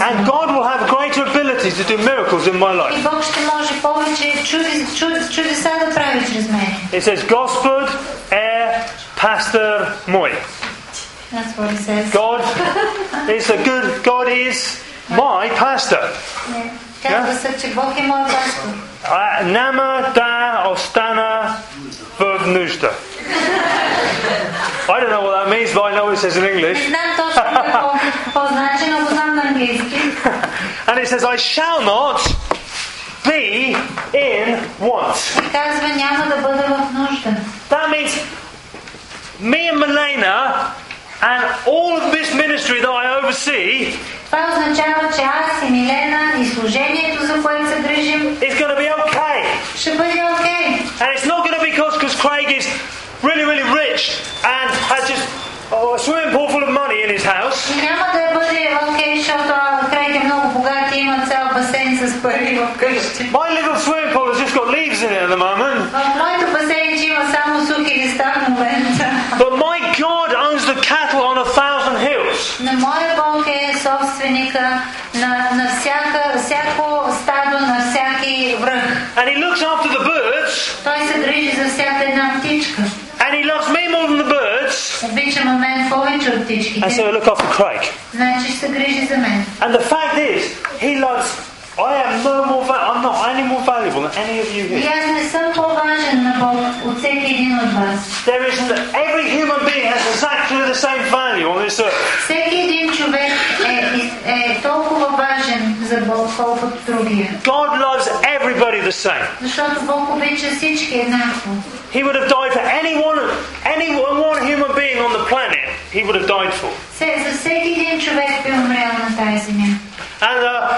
And God will have greater ability to do miracles in my life. It says, Gospod er pastor moj. That's what he says. God is a good. God is my pastor. Yeah. Uh, nama da ostana vnushta. I don't know what that means, but I know it says in English. (laughs) and it says, I shall not be in want. That means me and Milena and all of this ministry that I oversee Това означава, че аз и Милена и служението, за което се грижим, is going to be okay. ще бъде окей. And it's not going to be because because Craig is really, really rich and has just oh, a swimming pool full of money in his house. И няма да бъде окей, защото Крейг е много богат и има цял басейн с пари в къщи. My little swimming pool has just got leaves in it at the moment. В моето басейнче има само сухи листа в момента. But my hills. Но моя Бог е собственика на, на всяка, всяко стадо, на всяки връх. And he looks after the birds. Той се грижи за всяка една птичка. And he loves me more than the birds. Обичаме мен повече от And so птичките. I look after Craig. Значи ще се грижи за мен. And the fact is, he loves. I am no more. Va- I'm not any more valuable than any of you И here. аз не съм по-важен на Бог от всеки един от вас. There isn't. Every human being has exactly the same value on this earth. Всеки един човек е, е толкова важен за Бог, колкото другия. God loves everybody the same. Защото Бог обича всички еднакво. He would have died for anyone, any one human being on the planet. He would have died for. Се- За всеки един човек би умрял на тази земя. And uh,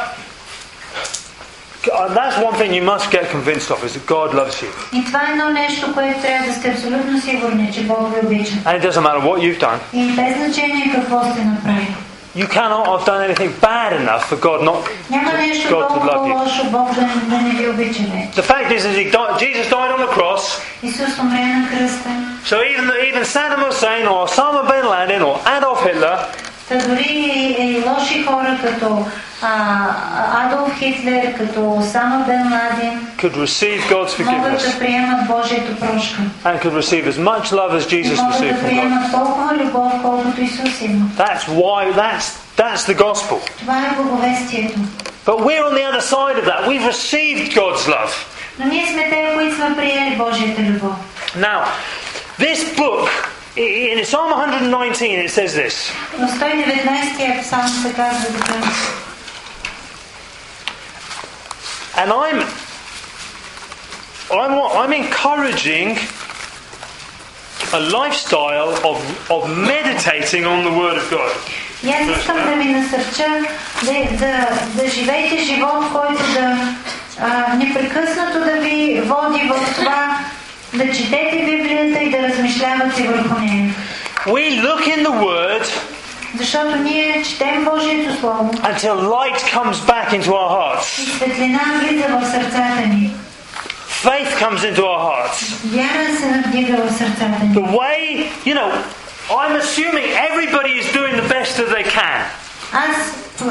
God- that's one thing you must get convinced of is that God loves you, И това е едно нещо, което трябва да сте абсолютно сигурни, че Бог ви обича. and it doesn't matter what you've done. И без значение какво сте направили. You cannot have done anything bad enough for God not Няма нещо God to толкова love you. лошо Бог да, да не ви обича вече. The fact is, is he died, Jesus died on the cross. Исус умря на кръста. So even even Saddam Hussein or Osama bin Laden or Adolf Hitler Та дори и, и лоши хора като а, Адолф Хитлер, като Осама Бен Ладен could receive God's могат forgiveness да приемат Божието прошка. and could receive as much love as И Jesus могат received да from God. приемат толкова любов, колкото Исус има. That's why that's that's the gospel. Това е благовестието. But we're on the other side of that. We've received God's love. Но ние сме те, които сме приели Божията любов. Now, this book i- in Psalm 119 it says this. В 119 псалм се казва така. And I'm I'm I'm encouraging a lifestyle of, of meditating on the Word of God. И аз искам да ви насърча да, да, да живеете живот, който да а, непрекъснато да ви води в това да четете Библията и да размишлявате върху нея. We look in the Word Защото ние четем Божието Слово until light comes back into our hearts. и светлина влиза в сърцата ни. Faith comes into our hearts. Вяра се надига в сърцата ни. The way, you know, I'm assuming everybody is doing the best that they can. Аз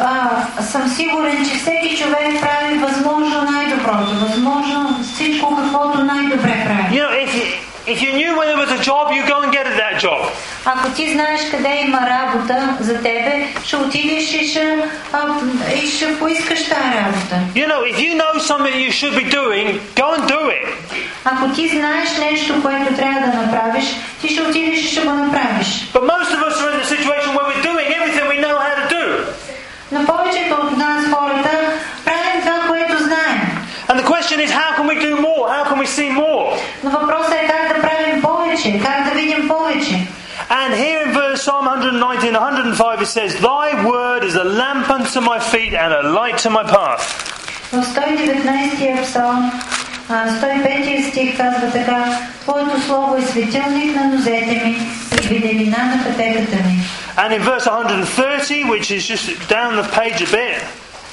а, съм сигурен, че всеки човек прави възможно най-доброто, възможно всичко каквото най-добре прави. You know, if you, if you knew where there was a job, you go and get that job. Ако ти знаеш къде има работа за тебе, ще отидеш и ще, а, и ще поискаш тази работа. You know, if you know something you should be doing, go and do it. Ако ти знаеш нещо, което трябва да направиш, ти ще отидеш и ще го направиш. But most of us are in the situation where we're doing And the question is, how can we do more? How can we see more? Но въпросът е как да правим повече, как да видим повече. And here in verse Psalm 119, 105, it says, Thy word is a lamp unto my feet and a light to my path. В 119 псалм, а, 105 стих казва така Твоето слово е светилник на нозете ми и виделина на пътеката ми. And in verse 130, which is just down the page a bit,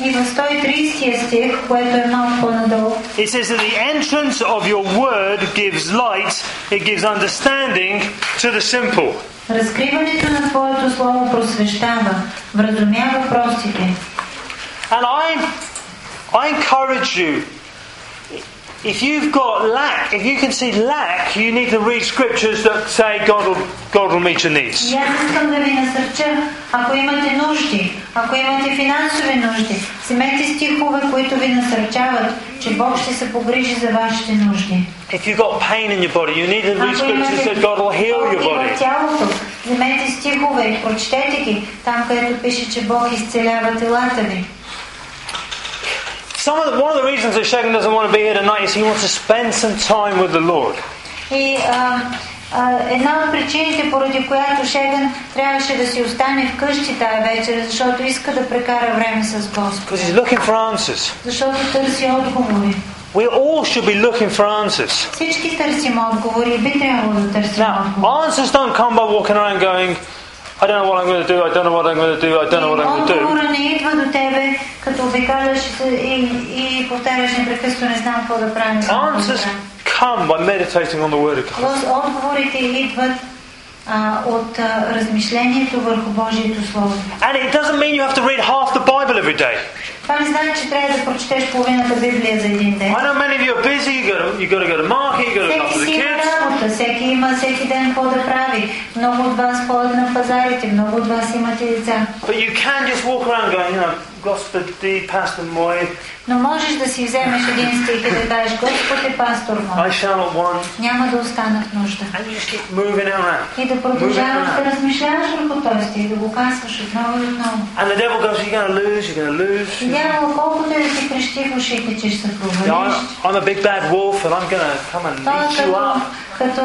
И в 130 стих, което е малко по-надолу, it says that the entrance of your word gives light, it gives understanding to the simple. разкриването на Твоето слово просвещава, вразумява простите. And I, I encourage you, if you've got lack, if you can see lack, you need to read scriptures that say God will, God will meet your needs. И аз искам да ви насърча, ако имате нужди, ако имате финансови нужди, вземете стихове, които ви насърчават, че Бог ще се погрижи за вашите нужди. If you've got pain in your body, you need to read scriptures that God will heal your body. тялото, вземете стихове прочетете ги, там където пише, че Бог изцелява телата ви. Some of the, one of the reasons that Shagan doesn't want to be here tonight is he wants to spend some time with the Lord. И а, а, една от причините, поради която Шеган трябваше да си остане вкъщи тая вечер, защото иска да прекара време с Господ. Because he's looking for answers. Защото търси отговори. We all should be looking for answers. Всички търсим отговори и би трябвало да търсим Now, отговори. answers don't come by walking around going, I don't know what I'm going to do, I don't know what I'm going to do, I don't know what I'm going to do. Answers come by meditating on the Word of God. And it doesn't mean you have to read half the Bible every day. Това не значи, че трябва да прочетеш половината Библия за един ден. I know many of you are busy, you got to, you got to go to market, you got to look Всеки after си има работа, всеки има всеки ден какво да прави. Много от вас ходят на пазарите, много от вас имате деца. But you can just walk around going, you know, Господи, Pastor мой, Но можеш да си вземеш един стих и да кажеш, Господ е пастор мой, I shall not want. няма да остана в нужда. And you just keep moving it around. И да продължаваш да размишляваш върху този стих, да го казваш отново и отново. And the devil goes, you're going to lose, you're going to lose. И дявол, колкото и да ти крещи в ушите, че ще се You know, провалиш, I'm, I'm a big bad wolf and I'm going to come and той е eat you като, up. Като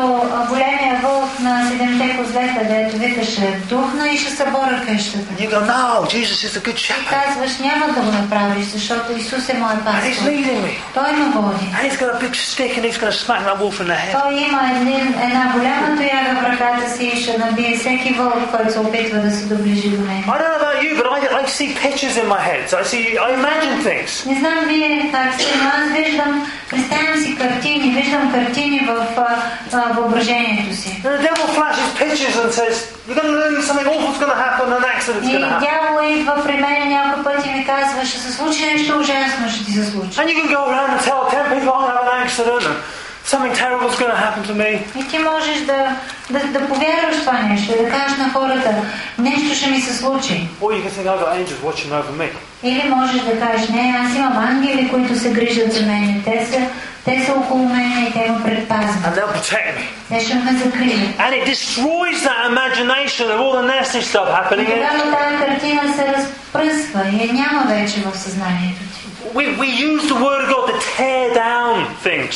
големия вълк на седемте козлета, дето викаше духна и ще събора къщата. And you go, no, Jesus is a good И казваш, няма да го направиш, защото Исус е мой пастор. Той ме води. And he's got a big stick and he's going to smack that wolf in the head. Той има един, една голяма тояга в ръката си и ще набие всеки вълк, който се опитва да се доближи до мен. I don't know about you, but I, I see pictures in my head. So I see, I imagine things. Не знам вие как сте, но аз виждам, представям си картини, виждам картини в а, въображението си. And the devil flashes pictures and says, you're going to lose, something awful's going to happen, an accident's И going to happen. дявола идва при мен някой път и ми казва, ще се случи нещо ужасно, ще ти се случи. And you can go around and tell 10 people I'll have an accident and something terrible's going to happen to me. И ти можеш да, да, да повярваш в това нещо, да кажеш на хората, нещо ще ми се случи. Or you can think, I've got angels watching over me. Или можеш да кажеш, не, аз имам ангели, които се грижат за мен. Те са, те са около мен и те ме предпазват. And they'll protect me. Те ще ме закрият. And it destroys that imagination of all the nasty stuff И happening. in тогава тази картина се разпръсква и я няма вече в съзнанието ти. We, we use the word of God to tear down things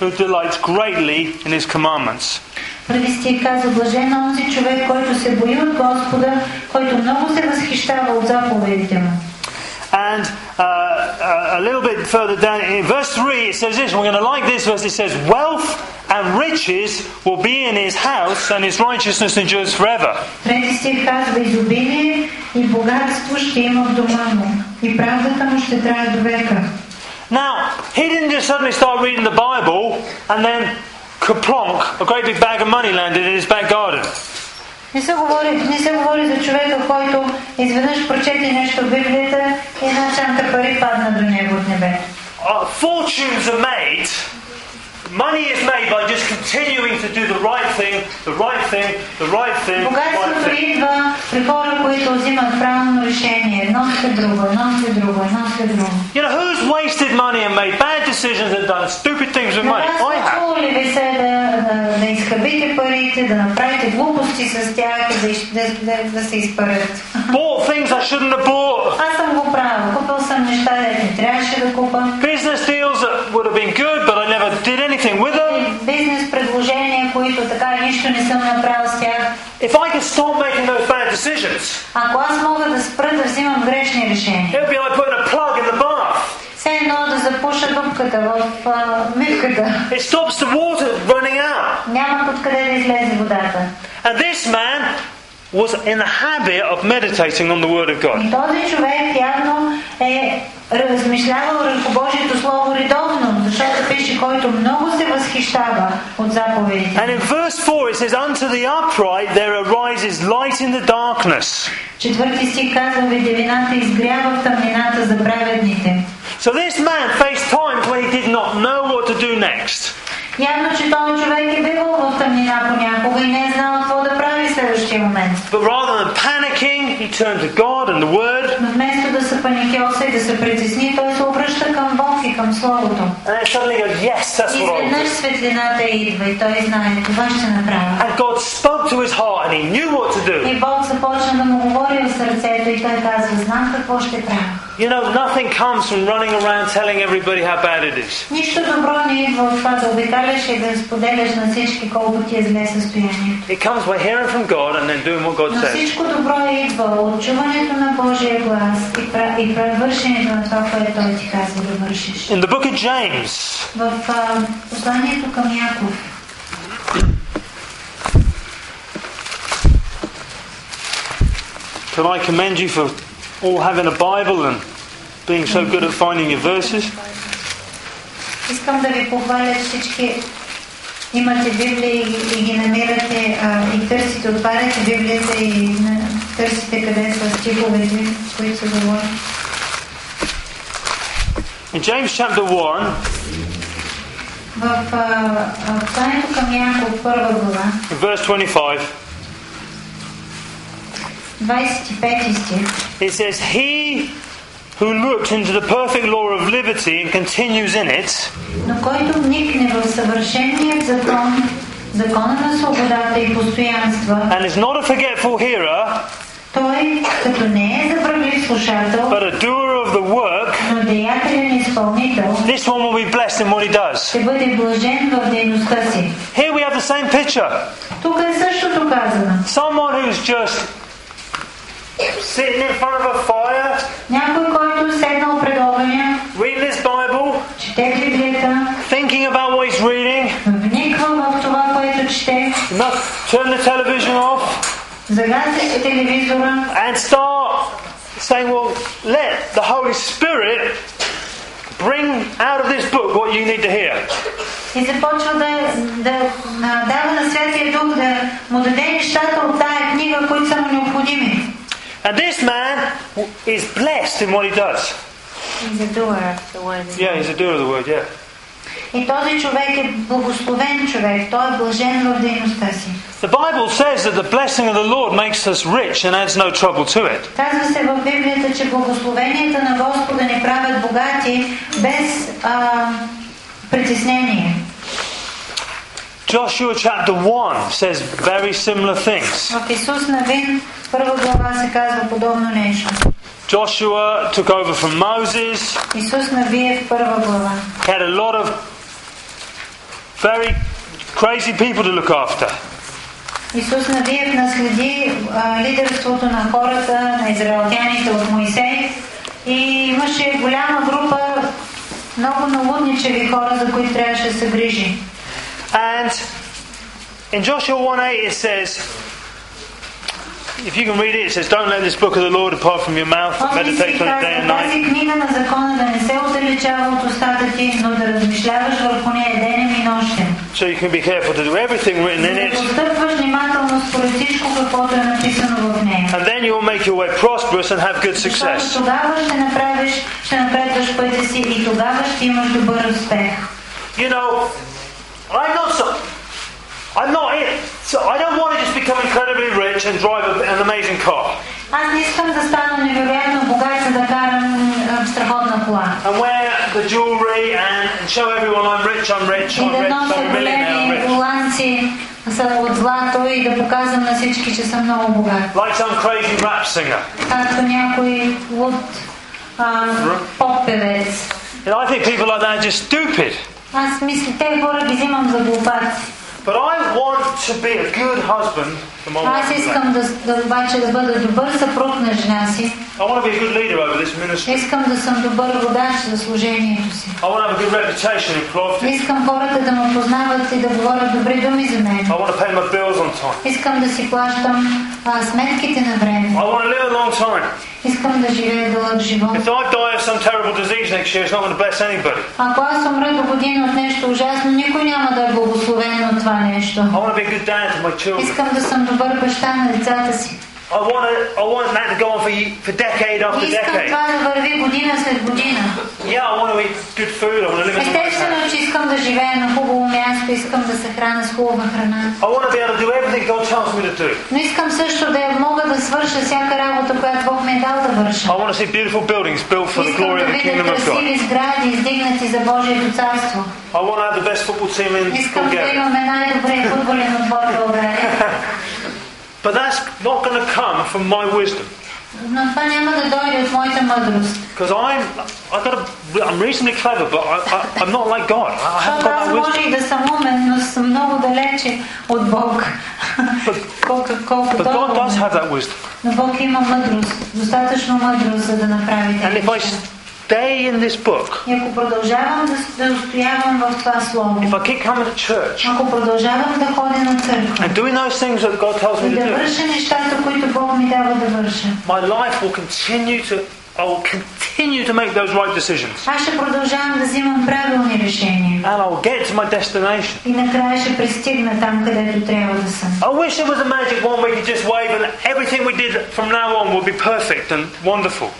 who delights greatly in his commandments. Първи стих казва, блажен е онзи човек, който се бои от Господа, който много се възхищава от заповедите му. And uh, uh, a little bit further down in verse 3, it says this. We're going to like this verse. It says, Wealth and riches will be in his house, and his righteousness endures forever. Трети стих казва, изобилие и богатство ще има в дома му, и правдата му ще трае до века. Now, he didn't just suddenly start reading the Bible and then kaplonk, a great big bag of money landed in his back garden. Не се, говори, не се говори за човека, който изведнъж прочете нещо в Библията и една чанта пари падна до него от небето. Uh, fortunes are made, money is made by just continuing to do the right thing, the right thing, the right thing, the right Богатството thing. идва при хора, които взимат правилно решение. Едно след друго, едно след друго, едно след друго. You know, who's wasted money and made bad decisions and done stupid things with На money? вас I have. случвало ли ви се да, да, да изхабите парите, да направите глупости с тях и да, из- да, да, да се изпарят? Bought things I shouldn't have bought. Аз съм го правил. Купил съм неща, де не трябваше да купа. Business stop making those bad decisions, Ако аз мога да спра да взимам грешни решения, it would be like putting a plug in the bath. все едно да запуша дупката в а, мивката. It stops the water running out. Няма откъде да излезе водата. And this man was in the habit of meditating on the Word of God. И този човек явно е размишлявал върху Божието Слово редовно, And in verse 4 it says, Unto the upright there arises light in the darkness. Четвърти стих казва, виделината изгрява в тъмнината за праведните. So this man faced times when he did not know what to do next. Явно, че този човек е бивал в тъмнина понякога и не е знал какво да прави в следващия момент. But rather than panicking, he turned to God and the Word. Но вместо да се паникьоса и да се притесни, той се обръща към Бог и към Словото. And then suddenly goes, Yes, that's И what I'll изведнъж do. светлината идва и той знае, това ще направя. And God spoke to his heart and he knew what to do. И Бог започна да му говори в сърцето и той казва, знам какво ще правя. You know, nothing comes from running around telling everybody how bad it is. Нищо добро не идва от това да обикаляш и да споделяш на всички колко ти е зле състоянието. It comes by hearing from God and then doing what God Но says. всичко добро идва от чуването на Божия глас и, пра- и вършенето на това, което Той ти казва да вършиш. In the book of James, В а, посланието към Яков, can I commend you for all having a Bible and being so good at finding your verses? искам да ви похваля че всички имате Библия и, и ги намирате а, и търсите, отваряте Библията и на, търсите къде са стиховете, които се говорят. In James chapter 1, В а, а, посланието към Яков, първа глава, in verse 25, 25 стих, it says, He who looked into the perfect law of liberty and continues in it, но който вникне в съвършеният закон, закона на свободата и постоянства, and is not a forgetful hearer, той, като не е забравлив слушател, but a doer of the work, но деятелен изпълнител, this one will be blessed in what he does. ще бъде блажен в дейността си. Here we have the same picture. Тук е същото казано. Someone who's just sitting in front of a fire, Някой, който е седнал пред огъня, reading his Bible, чете Библията, thinking about what he's reading, вниква в това, което чете, not turn the television off, загася си телевизора and start saying, Well, let the Holy Spirit bring out of this book what you need to hear. и започва да, да, а, дава на Святия Дух да му даде нещата от тая книга, които са му необходими. And this man is blessed in what he does. Yeah, he's a doer of the word, yeah. И този човек е благословен човек, той е блажен в дейността си. The Bible says that the blessing of the Lord makes us rich and adds no trouble to it. Казва се в Библията, че благословенията на Господа ни правят богати без а, притеснение. Joshua chapter 1 says very similar things. В Исус Навин, първа глава се казва подобно нещо. Joshua took over from Moses, Исус Навиев, първа глава. he had a lot of very crazy people to look after. Исус Навиев наследи а, лидерството на хората, на израелтяните от Моисей и имаше голяма група много налудничеви хора, за които трябваше да се грижи. And in Joshua 1:8 it says, if you can read it, it says, Don't let this book of the Lord depart from your mouth, meditate on it day and night. So you can be careful to do everything written in it. And then you will make your way prosperous and have good success. You know, I'm not so. I'm not it. So I don't want to just become incredibly rich and drive a, an amazing car Аз не искам да стана невероятно богат, за да карам а, страхотна кола. and wear the jewelry and, and show everyone I'm rich, I'm rich, И I'm да rich, нося I'm a millionaire, I'm големи rich. ланци са от злато и да показвам на всички, че съм много богат. Like some crazy rap singer. Както някой луд а, поп-певец. You know, I think people like that are just stupid. Аз мисля, те хора ги взимам за глупаци. But I want to be a good husband Аз искам да, да обаче да бъда добър съпруг на жена си. Искам да съм добър водач за служението си. Искам хората да ме познават и да говорят добри думи за мен. Искам да си плащам а, сметките на време. Искам да живея дълъг живот. Ако аз умра до година от нещо ужасно, никой няма да е благословен от това нещо. Искам да съм добър баща на децата си. I want to, I want that to go on for, for decade after Искам decade. това да върви година след година. Yeah, I want to eat good food. I want to live in a nice Естествено, че искам да живея на хубаво място, искам да се храна с хубава храна. I want to be able to do everything God tells me to do. Но искам също да мога да свърша всяка работа, която Бог ми е дал да върша. I want to see beautiful buildings built for the glory of the kingdom of God. красиви сгради, издигнати за Божието царство. I want to have the best football team in Искам да Bulgaria. имаме най-добрия футболен отбор в България. (laughs) But that's not going to come from my wisdom. Но това няма да дойде от моята мъдрост. Because I'm, I've got a, I'm reasonably clever, but I, I, I'm not like God. I haven't Защото аз got that може wisdom. и да съм умен, но съм много далече от Бог. Колко, колко But God does толкова. have that wisdom. Но Бог има мъдрост, достатъчно мъдрост, за да направи And тези if I неща. stay in this book, И ако продължавам да, да устоявам в това слово, if I keep coming to church ако продължавам да ходя на църква and doing those things that God tells и me да to do, върша нещата, които Бог ми дава да върша, my life will continue to, I will continue to make those right decisions. аз ще продължавам да взимам правилни решения. And I will get to my destination. И накрая ще пристигна там, където трябва да съм. I wish there was a magic wand we could just wave and everything we did from now on would be perfect and wonderful.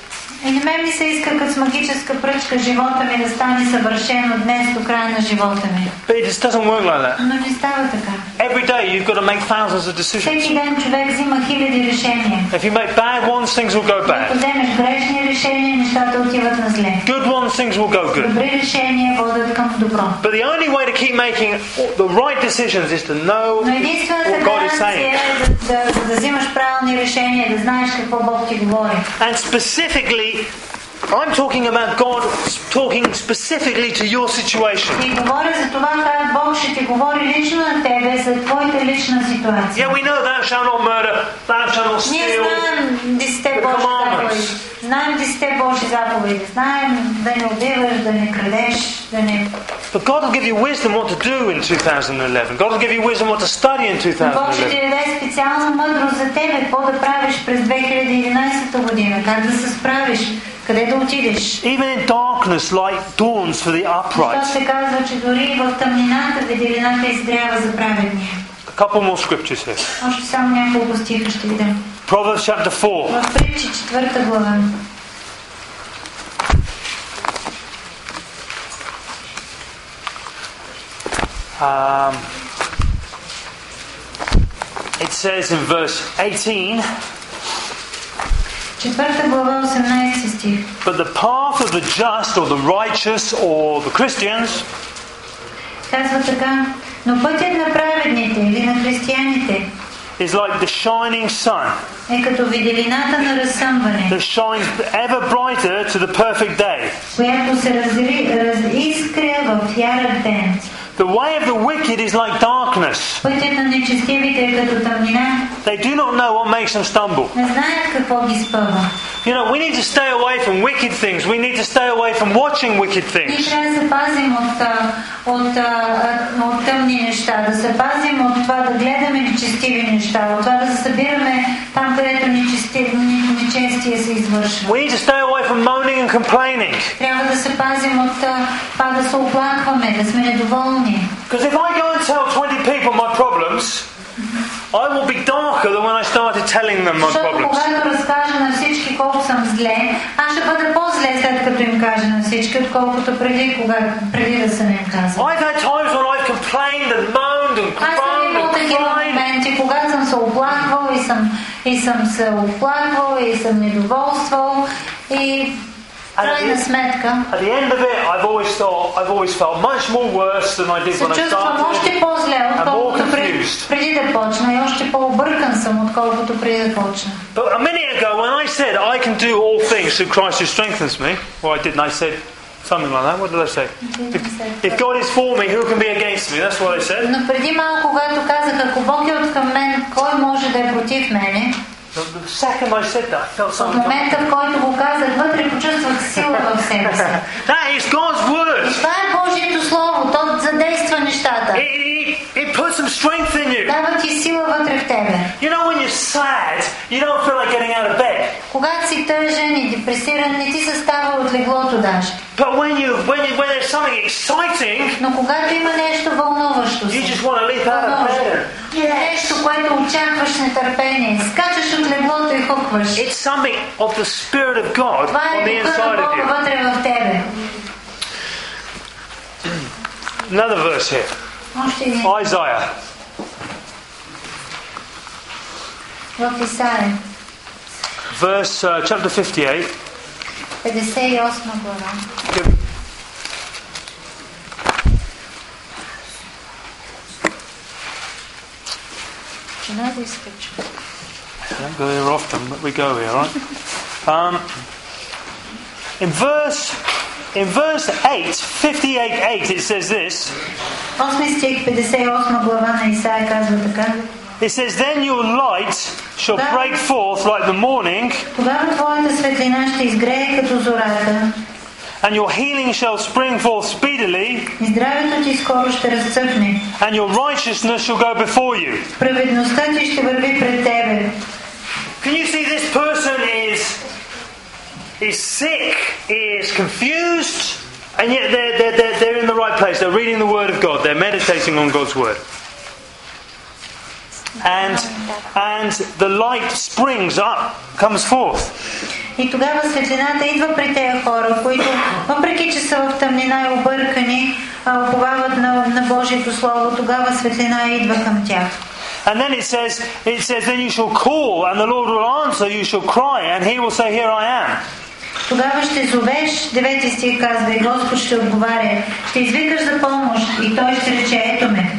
И на мен ми се иска като с магическа пръчка живота ми да стане съвършено днес до края на живота ми. But it just doesn't work like that. Но не става така. Every day you've got to make thousands of decisions. Всеки ден човек взима хиляди решения. If you make bad ones, things will go Ако bad. вземеш грешни решения, нещата отиват на зле. Good ones, things will go good. Добри решения водят към добро. But the only way to keep making the right decisions is to know Но единствената what God is гаранция saying. е да, да, да взимаш правилни решения, да знаеш какво Бог ти говори. And specifically, week. I'm talking about God talking specifically to your situation. И говоря за това как Бог ще ти говори лично на тебе за твоята лична ситуация. Yeah, we know thou shalt not murder, thou shalt not Ние steal. знаем десете The Божи commandments. заповеди. Знаем десете Божи заповеди. Знаем да не убиваш, да не крадеш, да не... But God will give you wisdom what to do in 2011. God will give you wisdom what to study in Но Бог ще ти 2011. даде специална мъдрост за тебе, какво да правиш през 2011 година, как да се справиш, къде да отидеш. Even in darkness, light dawns for the upright. A couple more scriptures here. Proverbs chapter 4. Um, it says in verse 18. But the path of the just or the righteous or the Christians Казва така, но пътят на праведните или на християните is like the shining sun е като виделината на разсъмване, that shines ever brighter to the perfect day. която се разри, разискря в ярък ден. The way of the wicked is like darkness. They do not know what makes them stumble. не знаят какво ги спъва. You know, we need to stay away from wicked things. We need to stay away from watching wicked Ние things. трябва да се пазим от, а, от, а, от тъмни неща, да се пазим от това да гледаме нечестиви неща, от това да се събираме там, където нечести, нечестие се извършва. We need to stay away from moaning and complaining. Трябва да се пазим от а, това да се оплакваме, да сме недоволни. Because if I go and tell 20 people my problems, I will be darker than when I started telling them my Защото problems. когато разкажа на всички колко съм зле, аз ще бъда по-зле след като им кажа на всички, отколкото преди, кога, преди да съм им казал. I've had times when I've complained and moaned and Аз съм groaned имал and такива cried. моменти, когато съм се оплаквал и съм, и съм се оплаквал и съм недоволствал и в крайна сметка At the end of it, I've always thought, I've always felt much more worse than I did се when I чувствам started. още по-зле, I'm отколкото more преди, confused. преди да почна и още по-объркан съм, отколкото преди да почна. But a minute ago, when I said I can do all things through Christ who strengthens me, well, I didn't. I said Something like that. What did I say? If, if God is for me, who can be against me? That's what I said. Но преди малко, когато казах, ако Бог е от към мен, кой може да е против мене? В момента, в който го казах, вътре почувствах сила в себе си. (laughs) That is God's И word. това е Божието Слово, то задейства нещата. It, it, it strength in you. Дава ти сила вътре в тебе. You know, when you're sad, you don't feel like getting out of bed. Когато си тъжен и депресиран, не ти се става от леглото даже. But when you when you, when there's something exciting, Но когато има нещо вълнуващо you се, just want to leap out of bed. нещо, което очакваш с нетърпение, скачаш от леглото и хукваш. It's something of the Spirit of God Това on the е духа на inside of Бога you. вътре в тебе. Another verse here, Още един Isaiah. в Исаия, verse uh, chapter 58. 58 глава. Can I do scripture? I don't go here often, but we go here, all right? (laughs) Um, in verse in verse 8, 58 8, it says this. 8 стих, 58 глава на Исаия казва така. It says, Then your light shall break forth like the morning, Тогава твоята светлина ще изгрее като зората and your healing shall spring forth speedily, и здравето ти скоро ще разцъфне. and your righteousness shall go before you. Праведността ти ще върви пред тебе. Can you see this person is is sick, is confused, and yet they're, they're, they're, they're in the right place. They're reading the Word of God. They're meditating on God's Word. And and the light springs up, comes forth. И тогава светлината идва при тези хора, които, въпреки че са в тъмнина и объркани, а уповават на, на Божието Слово, тогава светлина идва към тях. And then it says, it says, then you shall call, and the Lord will answer. You shall cry, and He will say, Here I am. Тогава ще зовеш, девети стих казва, и Господ ще отговаря. Ще извикаш за помощ и Той ще рече, ето ме.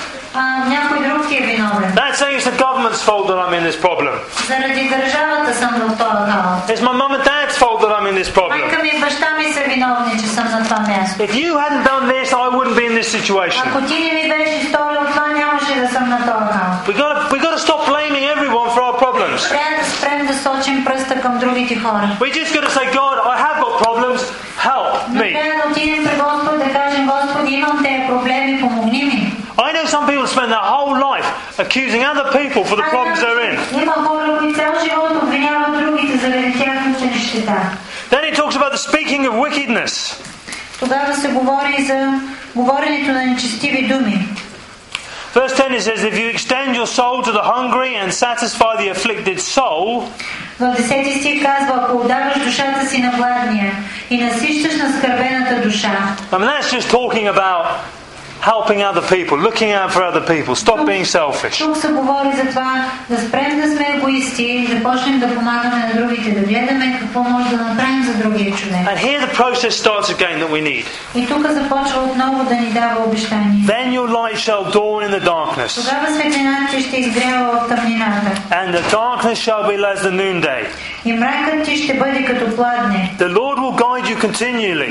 That's saying it's the government's fault that I'm in this problem. It's my mum and dad's fault that I'm in this problem. If you hadn't done this, I wouldn't be in this situation. We've got, to, we've got to stop blaming everyone for our problems. We're just going to say, God, I have got problems. Help me some people spend their whole life accusing other people for the problems they're in. Има хора, които цял живот обвиняват другите заради тяхната нещета. Then it talks about the speaking of wickedness. Тогава се говори за говоренето на нечестиви думи. Verse 10 it says, If you extend your soul to the hungry and satisfy the afflicted soul, В 10 стих казва, ако отдаваш душата си на гладния и насищаш на скърбената душа. I mean, that's just talking about helping other people, looking out for other people. Stop being selfish. Тук се говори за това да спрем да сме егоисти и да почнем да помагаме на другите, да гледаме какво може да направим за другия човек. And here the process starts again that we need. И тук започва отново да ни дава обещание. Then your light shall dawn in the darkness, Тогава светлината ти ще изгрява в тъмнината and the darkness shall be as the noonday. The Lord will guide you continually.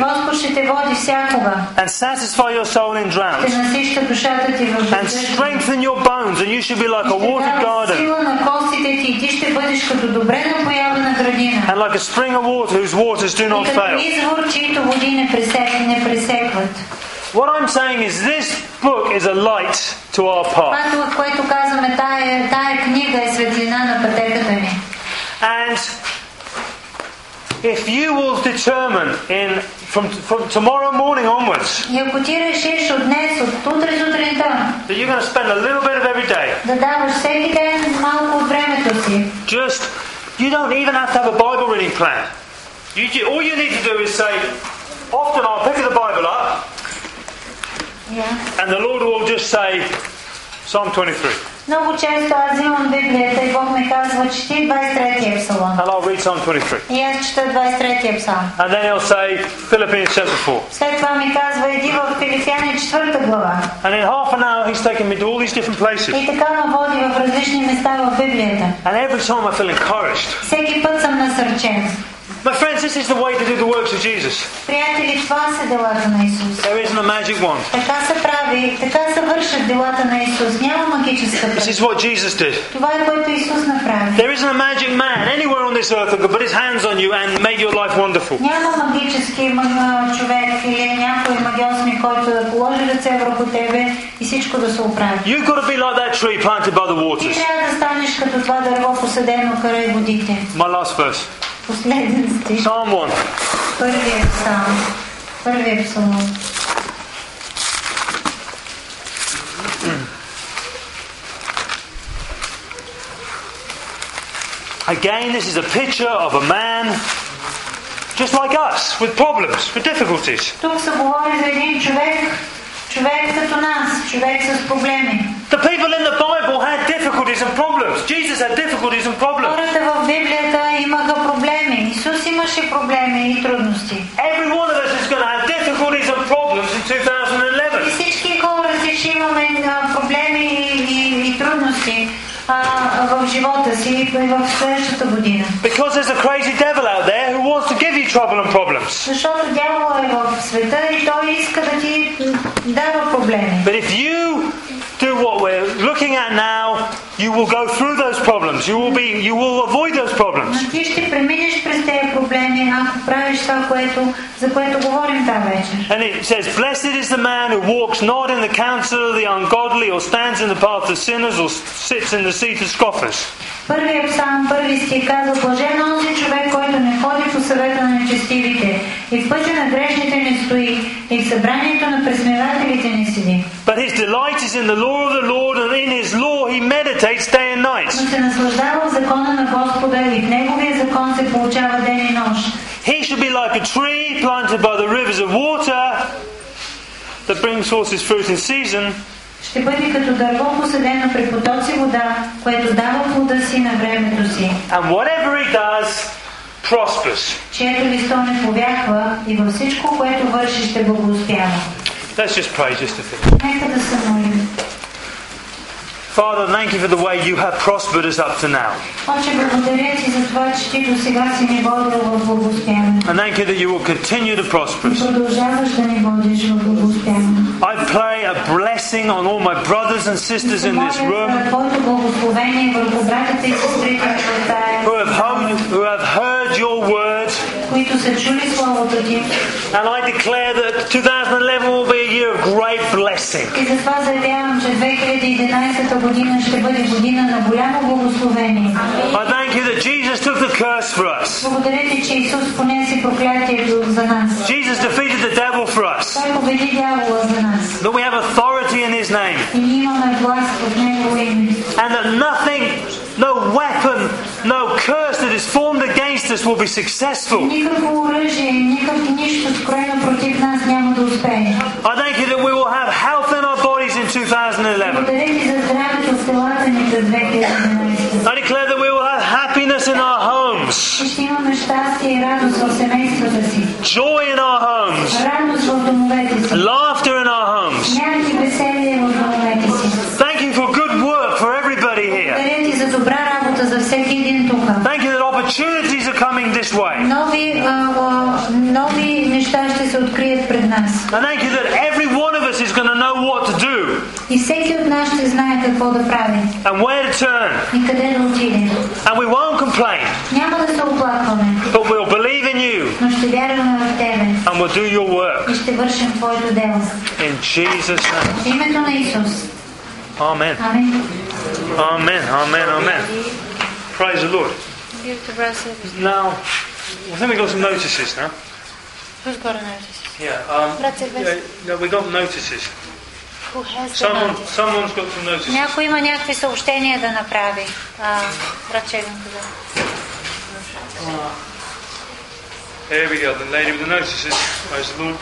And satisfy your soul in drought. And strengthen your bones, and you should be like a watered garden. And like a spring of water whose waters do not fail. What I'm saying is this book is a light to our path. And if you will determine in from, from tomorrow morning onwards that you're going to spend a little bit of every day. just you don't even have to have a Bible reading plan. You, all you need to do is say often I'll pick the Bible up yeah. and the Lord will just say Psalm 23 Много често аз взимам Библията и Бог ми казва, чети 23-я псалом. And I'll read Psalm 23. И аз чета 23-я псалм. And then he'll say, Philippians chapter 4. След това ми казва, иди в Филипяни 4 глава. And in half an hour, he's taken me to all these different places. И така ме води в различни места в Библията. And every time I feel encouraged. Всеки път съм насърчен. My friends, this is the way to do the works of Jesus. Приятели, това са делата на Исус. There isn't a magic wand. Така се прави, така се вършат делата на Исус. Няма магическа This пръст. is what Jesus did. Това е което Исус направи. There isn't a magic man anywhere on this earth that could put his hands on you and make your life wonderful. Няма магически ма- човек или някой магиосник, който да положи ръце върху тебе и всичко да се оправи. You've got to be like that tree planted by the Ти waters. трябва да станеш като това дърво посадено край водите. My last verse. Последен стих. Psalm 1. Първият псалм. Първият псалом. Again, this is a picture of a man just like us, with problems, with difficulties. Тук се говори за един човек, Човек като нас, човек с проблеми. The people in the Bible had difficulties and problems. Jesus had difficulties and problems. Хората в Библията имаха проблеми. Исус имаше проблеми и трудности. Every one of us is going to have difficulties and problems in И 2011. всички хора ще имаме проблеми Because there's a crazy devil out there who wants to give you trouble and problems. But if you do what we're looking at now you will go through those problems. You will be you will avoid those problems. Но ти ще преминеш през тези проблеми, ако правиш това, което, за което говорим тази вечер. And it says, Blessed is the man who walks not in the counsel of the ungodly, or stands in the path of sinners, or sits in the seat of scoffers. Първият псалм, първи стих казва, блажен е онзи човек, който не ходи по съвета на нечестивите, и в пътя на грешните не стои, и в събранието на пресмевателите не седи. But his delight is in the law of the Lord, and in his law he meditates day and night. Но се наслаждава в закона на Господа и в неговия закон се получава ден и нощ. He should be like a tree planted by the rivers of water that brings forth his fruit in season, Ще бъде като дърво посадено при потоци вода, което дава плода си на времето си, and whatever he does prospers. чието листо не повяхва и във всичко, което върши, ще благоуспява. Let's just pray just a bit. Нека да се молим. Father, thank you for the way you have prospered us up to now. And thank you that you will continue to prosper us. I pray a blessing on all my brothers and sisters in this room who have, home, who have heard your word които са чули Словото ти. And I declare that 2011 will be a year of great blessing. И затова заявявам, че 2011 година ще бъде година на голямо благословение. I thank you that Jesus took the curse for us. Благодаря ти, че Исус понесе проклятието за нас. Jesus defeated the devil for us. Той победи дявола за нас. That we have authority in his name. И ние имаме власт в Негово име. And that nothing, no weapon, no curse that is formed against us will be successful. I thank you that we will have health in our bodies in 2011. I declare that we will have happiness in our homes, joy in our homes, laughter in our homes. Thank you that opportunities are coming this way. Нови, а, а, нови неща ще се открият пред нас. And thank you that every one of us is going to know what to do И всеки от нас ще знае какво да прави and where to turn. и къде да отиде. And we won't complain, Няма да се оплакваме, but we'll believe in you но ще вярваме в Тебе and we'll do your work. и ще вършим Твоето дело. In Jesus' name. В името на Исус. Amen. Амин. Amen. Amen. Amen. Praise the Lord. Now, I think we've got some notices now. Yeah. Um, Brother Silvester. yeah, no, we got notices. Who has the Someone, notice? someone's got some notices. Някой има някакви съобщения да направи. Каза. Here we go. The lady with the notices. Praise the Lord.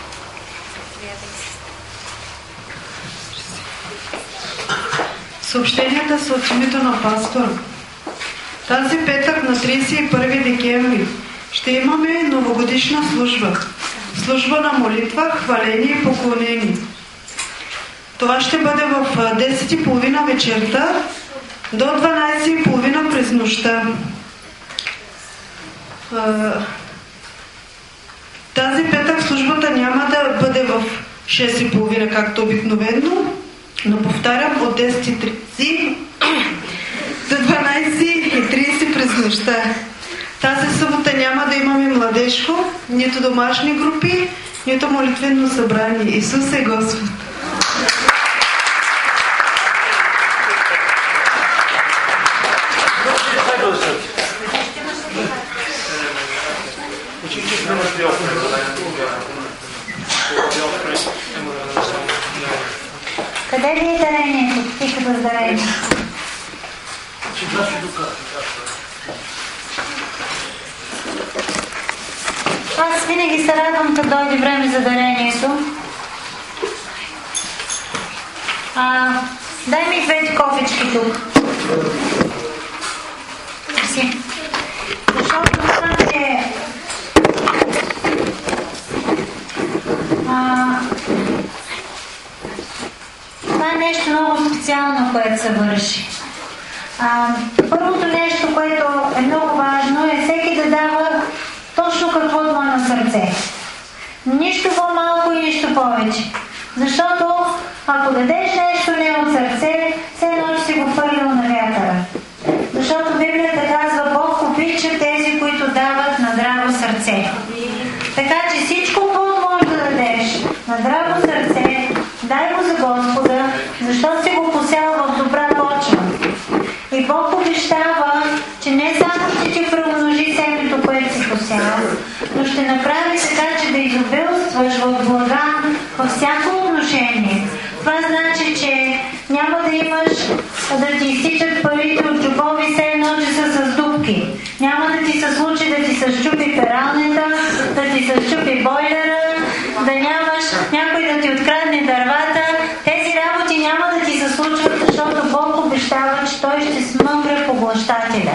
Съобщенията са от името на пастора. Тази петък на 31 декември ще имаме новогодишна служба. Служба на молитва, хваление и поклонение. Това ще бъде в а, 10.30 вечерта до 12.30 през нощта. Тази петък службата няма да бъде в 6.30, както обикновено, но повтарям от 10.30 до 12.30 неща. Тази събота няма да имаме младежко, нито домашни групи, нито молитвено събрание. Исус е Господ. Къде ви е дарението? Ти ще бъде дарението. Че да се. Аз винаги се радвам, като дойде време за дарението. А, дай ми двете кофички тук. Защото знам, че а, това е нещо много специално, което се върши. А, първото нещо, което е много важно, е всеки да дава точно каквото е сърце. Нищо по-малко и нищо повече. Защото ако дадеш нещо не от сърце, все едно че си го хвърлил на вятъра. Защото Библията казва, Бог обича тези, които дават на драго сърце. Така че всичко, което можеш да дадеш на драго сърце, дай го за Господа, защото си го посял в добра почва. И Бог обещава, че не само ще ти преумножи семето, което си посял, но ще направи така, че да изобилстваш в блага във всяко отношение. Това значи, че няма да имаш да ти изтичат парите от джобови, все едно, че са с дупки. Няма да ти се случи да ти се щупи пералнята, да ти се щупи бойлера, да нямаш някой да ти открадне дървата. Тези работи няма да ти се случват, защото Бог обещава, че Той ще смъмре поглъщателя.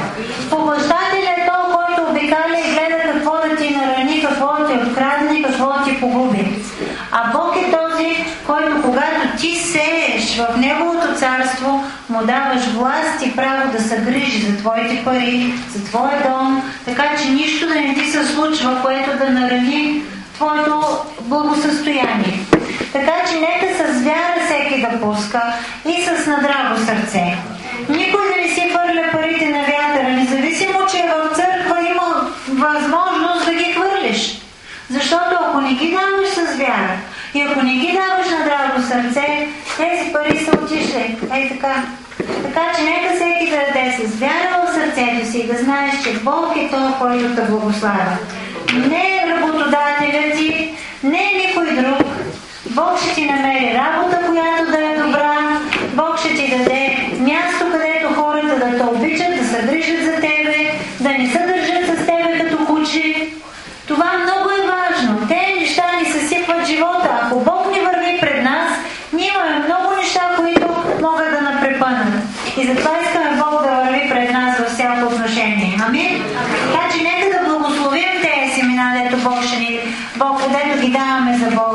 Поглъщателя е той, който обикаля и гледа какво да ти нарани, какво да ти открадне, какво да ти погуби. А Бог е този, който когато ти сееш в Неговото царство, му даваш власт и право да се грижи за твоите пари, за твоя дом, така че нищо да не ти се случва, което да нарани твоето благосъстояние. Така че нека с вяра всеки да пуска и с надраго сърце. Никой да не си хвърля парите на вятъра, независимо, че в църква има възможност да ги хвърлиш. Защото ако не ги даваш с вяра и ако не ги даваш на драго сърце, тези пари са отишли. Ей така. Така че нека всеки да даде с вяра в сърцето си, да знаеш, че Бог е той, който те благославя. Не работодателят ти, не никой друг. Бог ще ти намери работа, която да е добра. Бог ще ти даде място, където хората да те обичат, да се грижат за тебе, да не се държат с тебе като куче. Това много е важно. Те неща ни съсипват живота. Ако Бог ни върви пред нас, ние имаме много неща, които могат да напрепънат. И затова ligame ze Bogiem.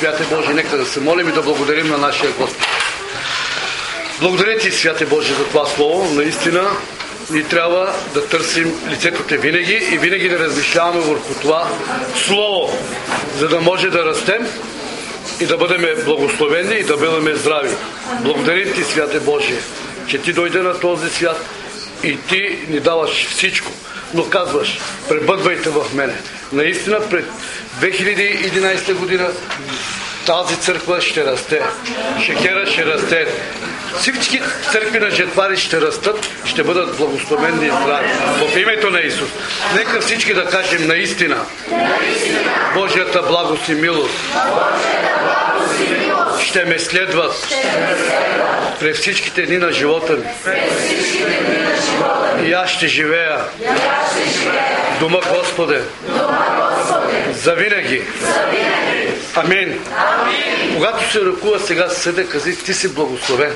Святе Боже, нека да се молим и да благодарим на нашия Господ. Благодаря ти, Святе Боже, за това Слово. Наистина, ни трябва да търсим лицето Те винаги и винаги да размишляваме върху това Слово, за да може да растем и да бъдем благословени и да бъдем здрави. Благодарим Ти, Святе Божие, че Ти дойде на този свят и Ти ни даваш всичко. Но казваш, пребъдвайте в мене. Наистина пред 2011 година тази църква ще расте. Шекера ще расте. Всички църкви на жетвари ще растат, ще бъдат благословени и здрави. В името на Исус. Нека всички да кажем наистина. Божията благост и милост ще ме следват през всичките дни на живота ми. И аз ще живея в дома Господе за винаги. Амин. Когато се ръкува сега съда, кази, ти си благословен.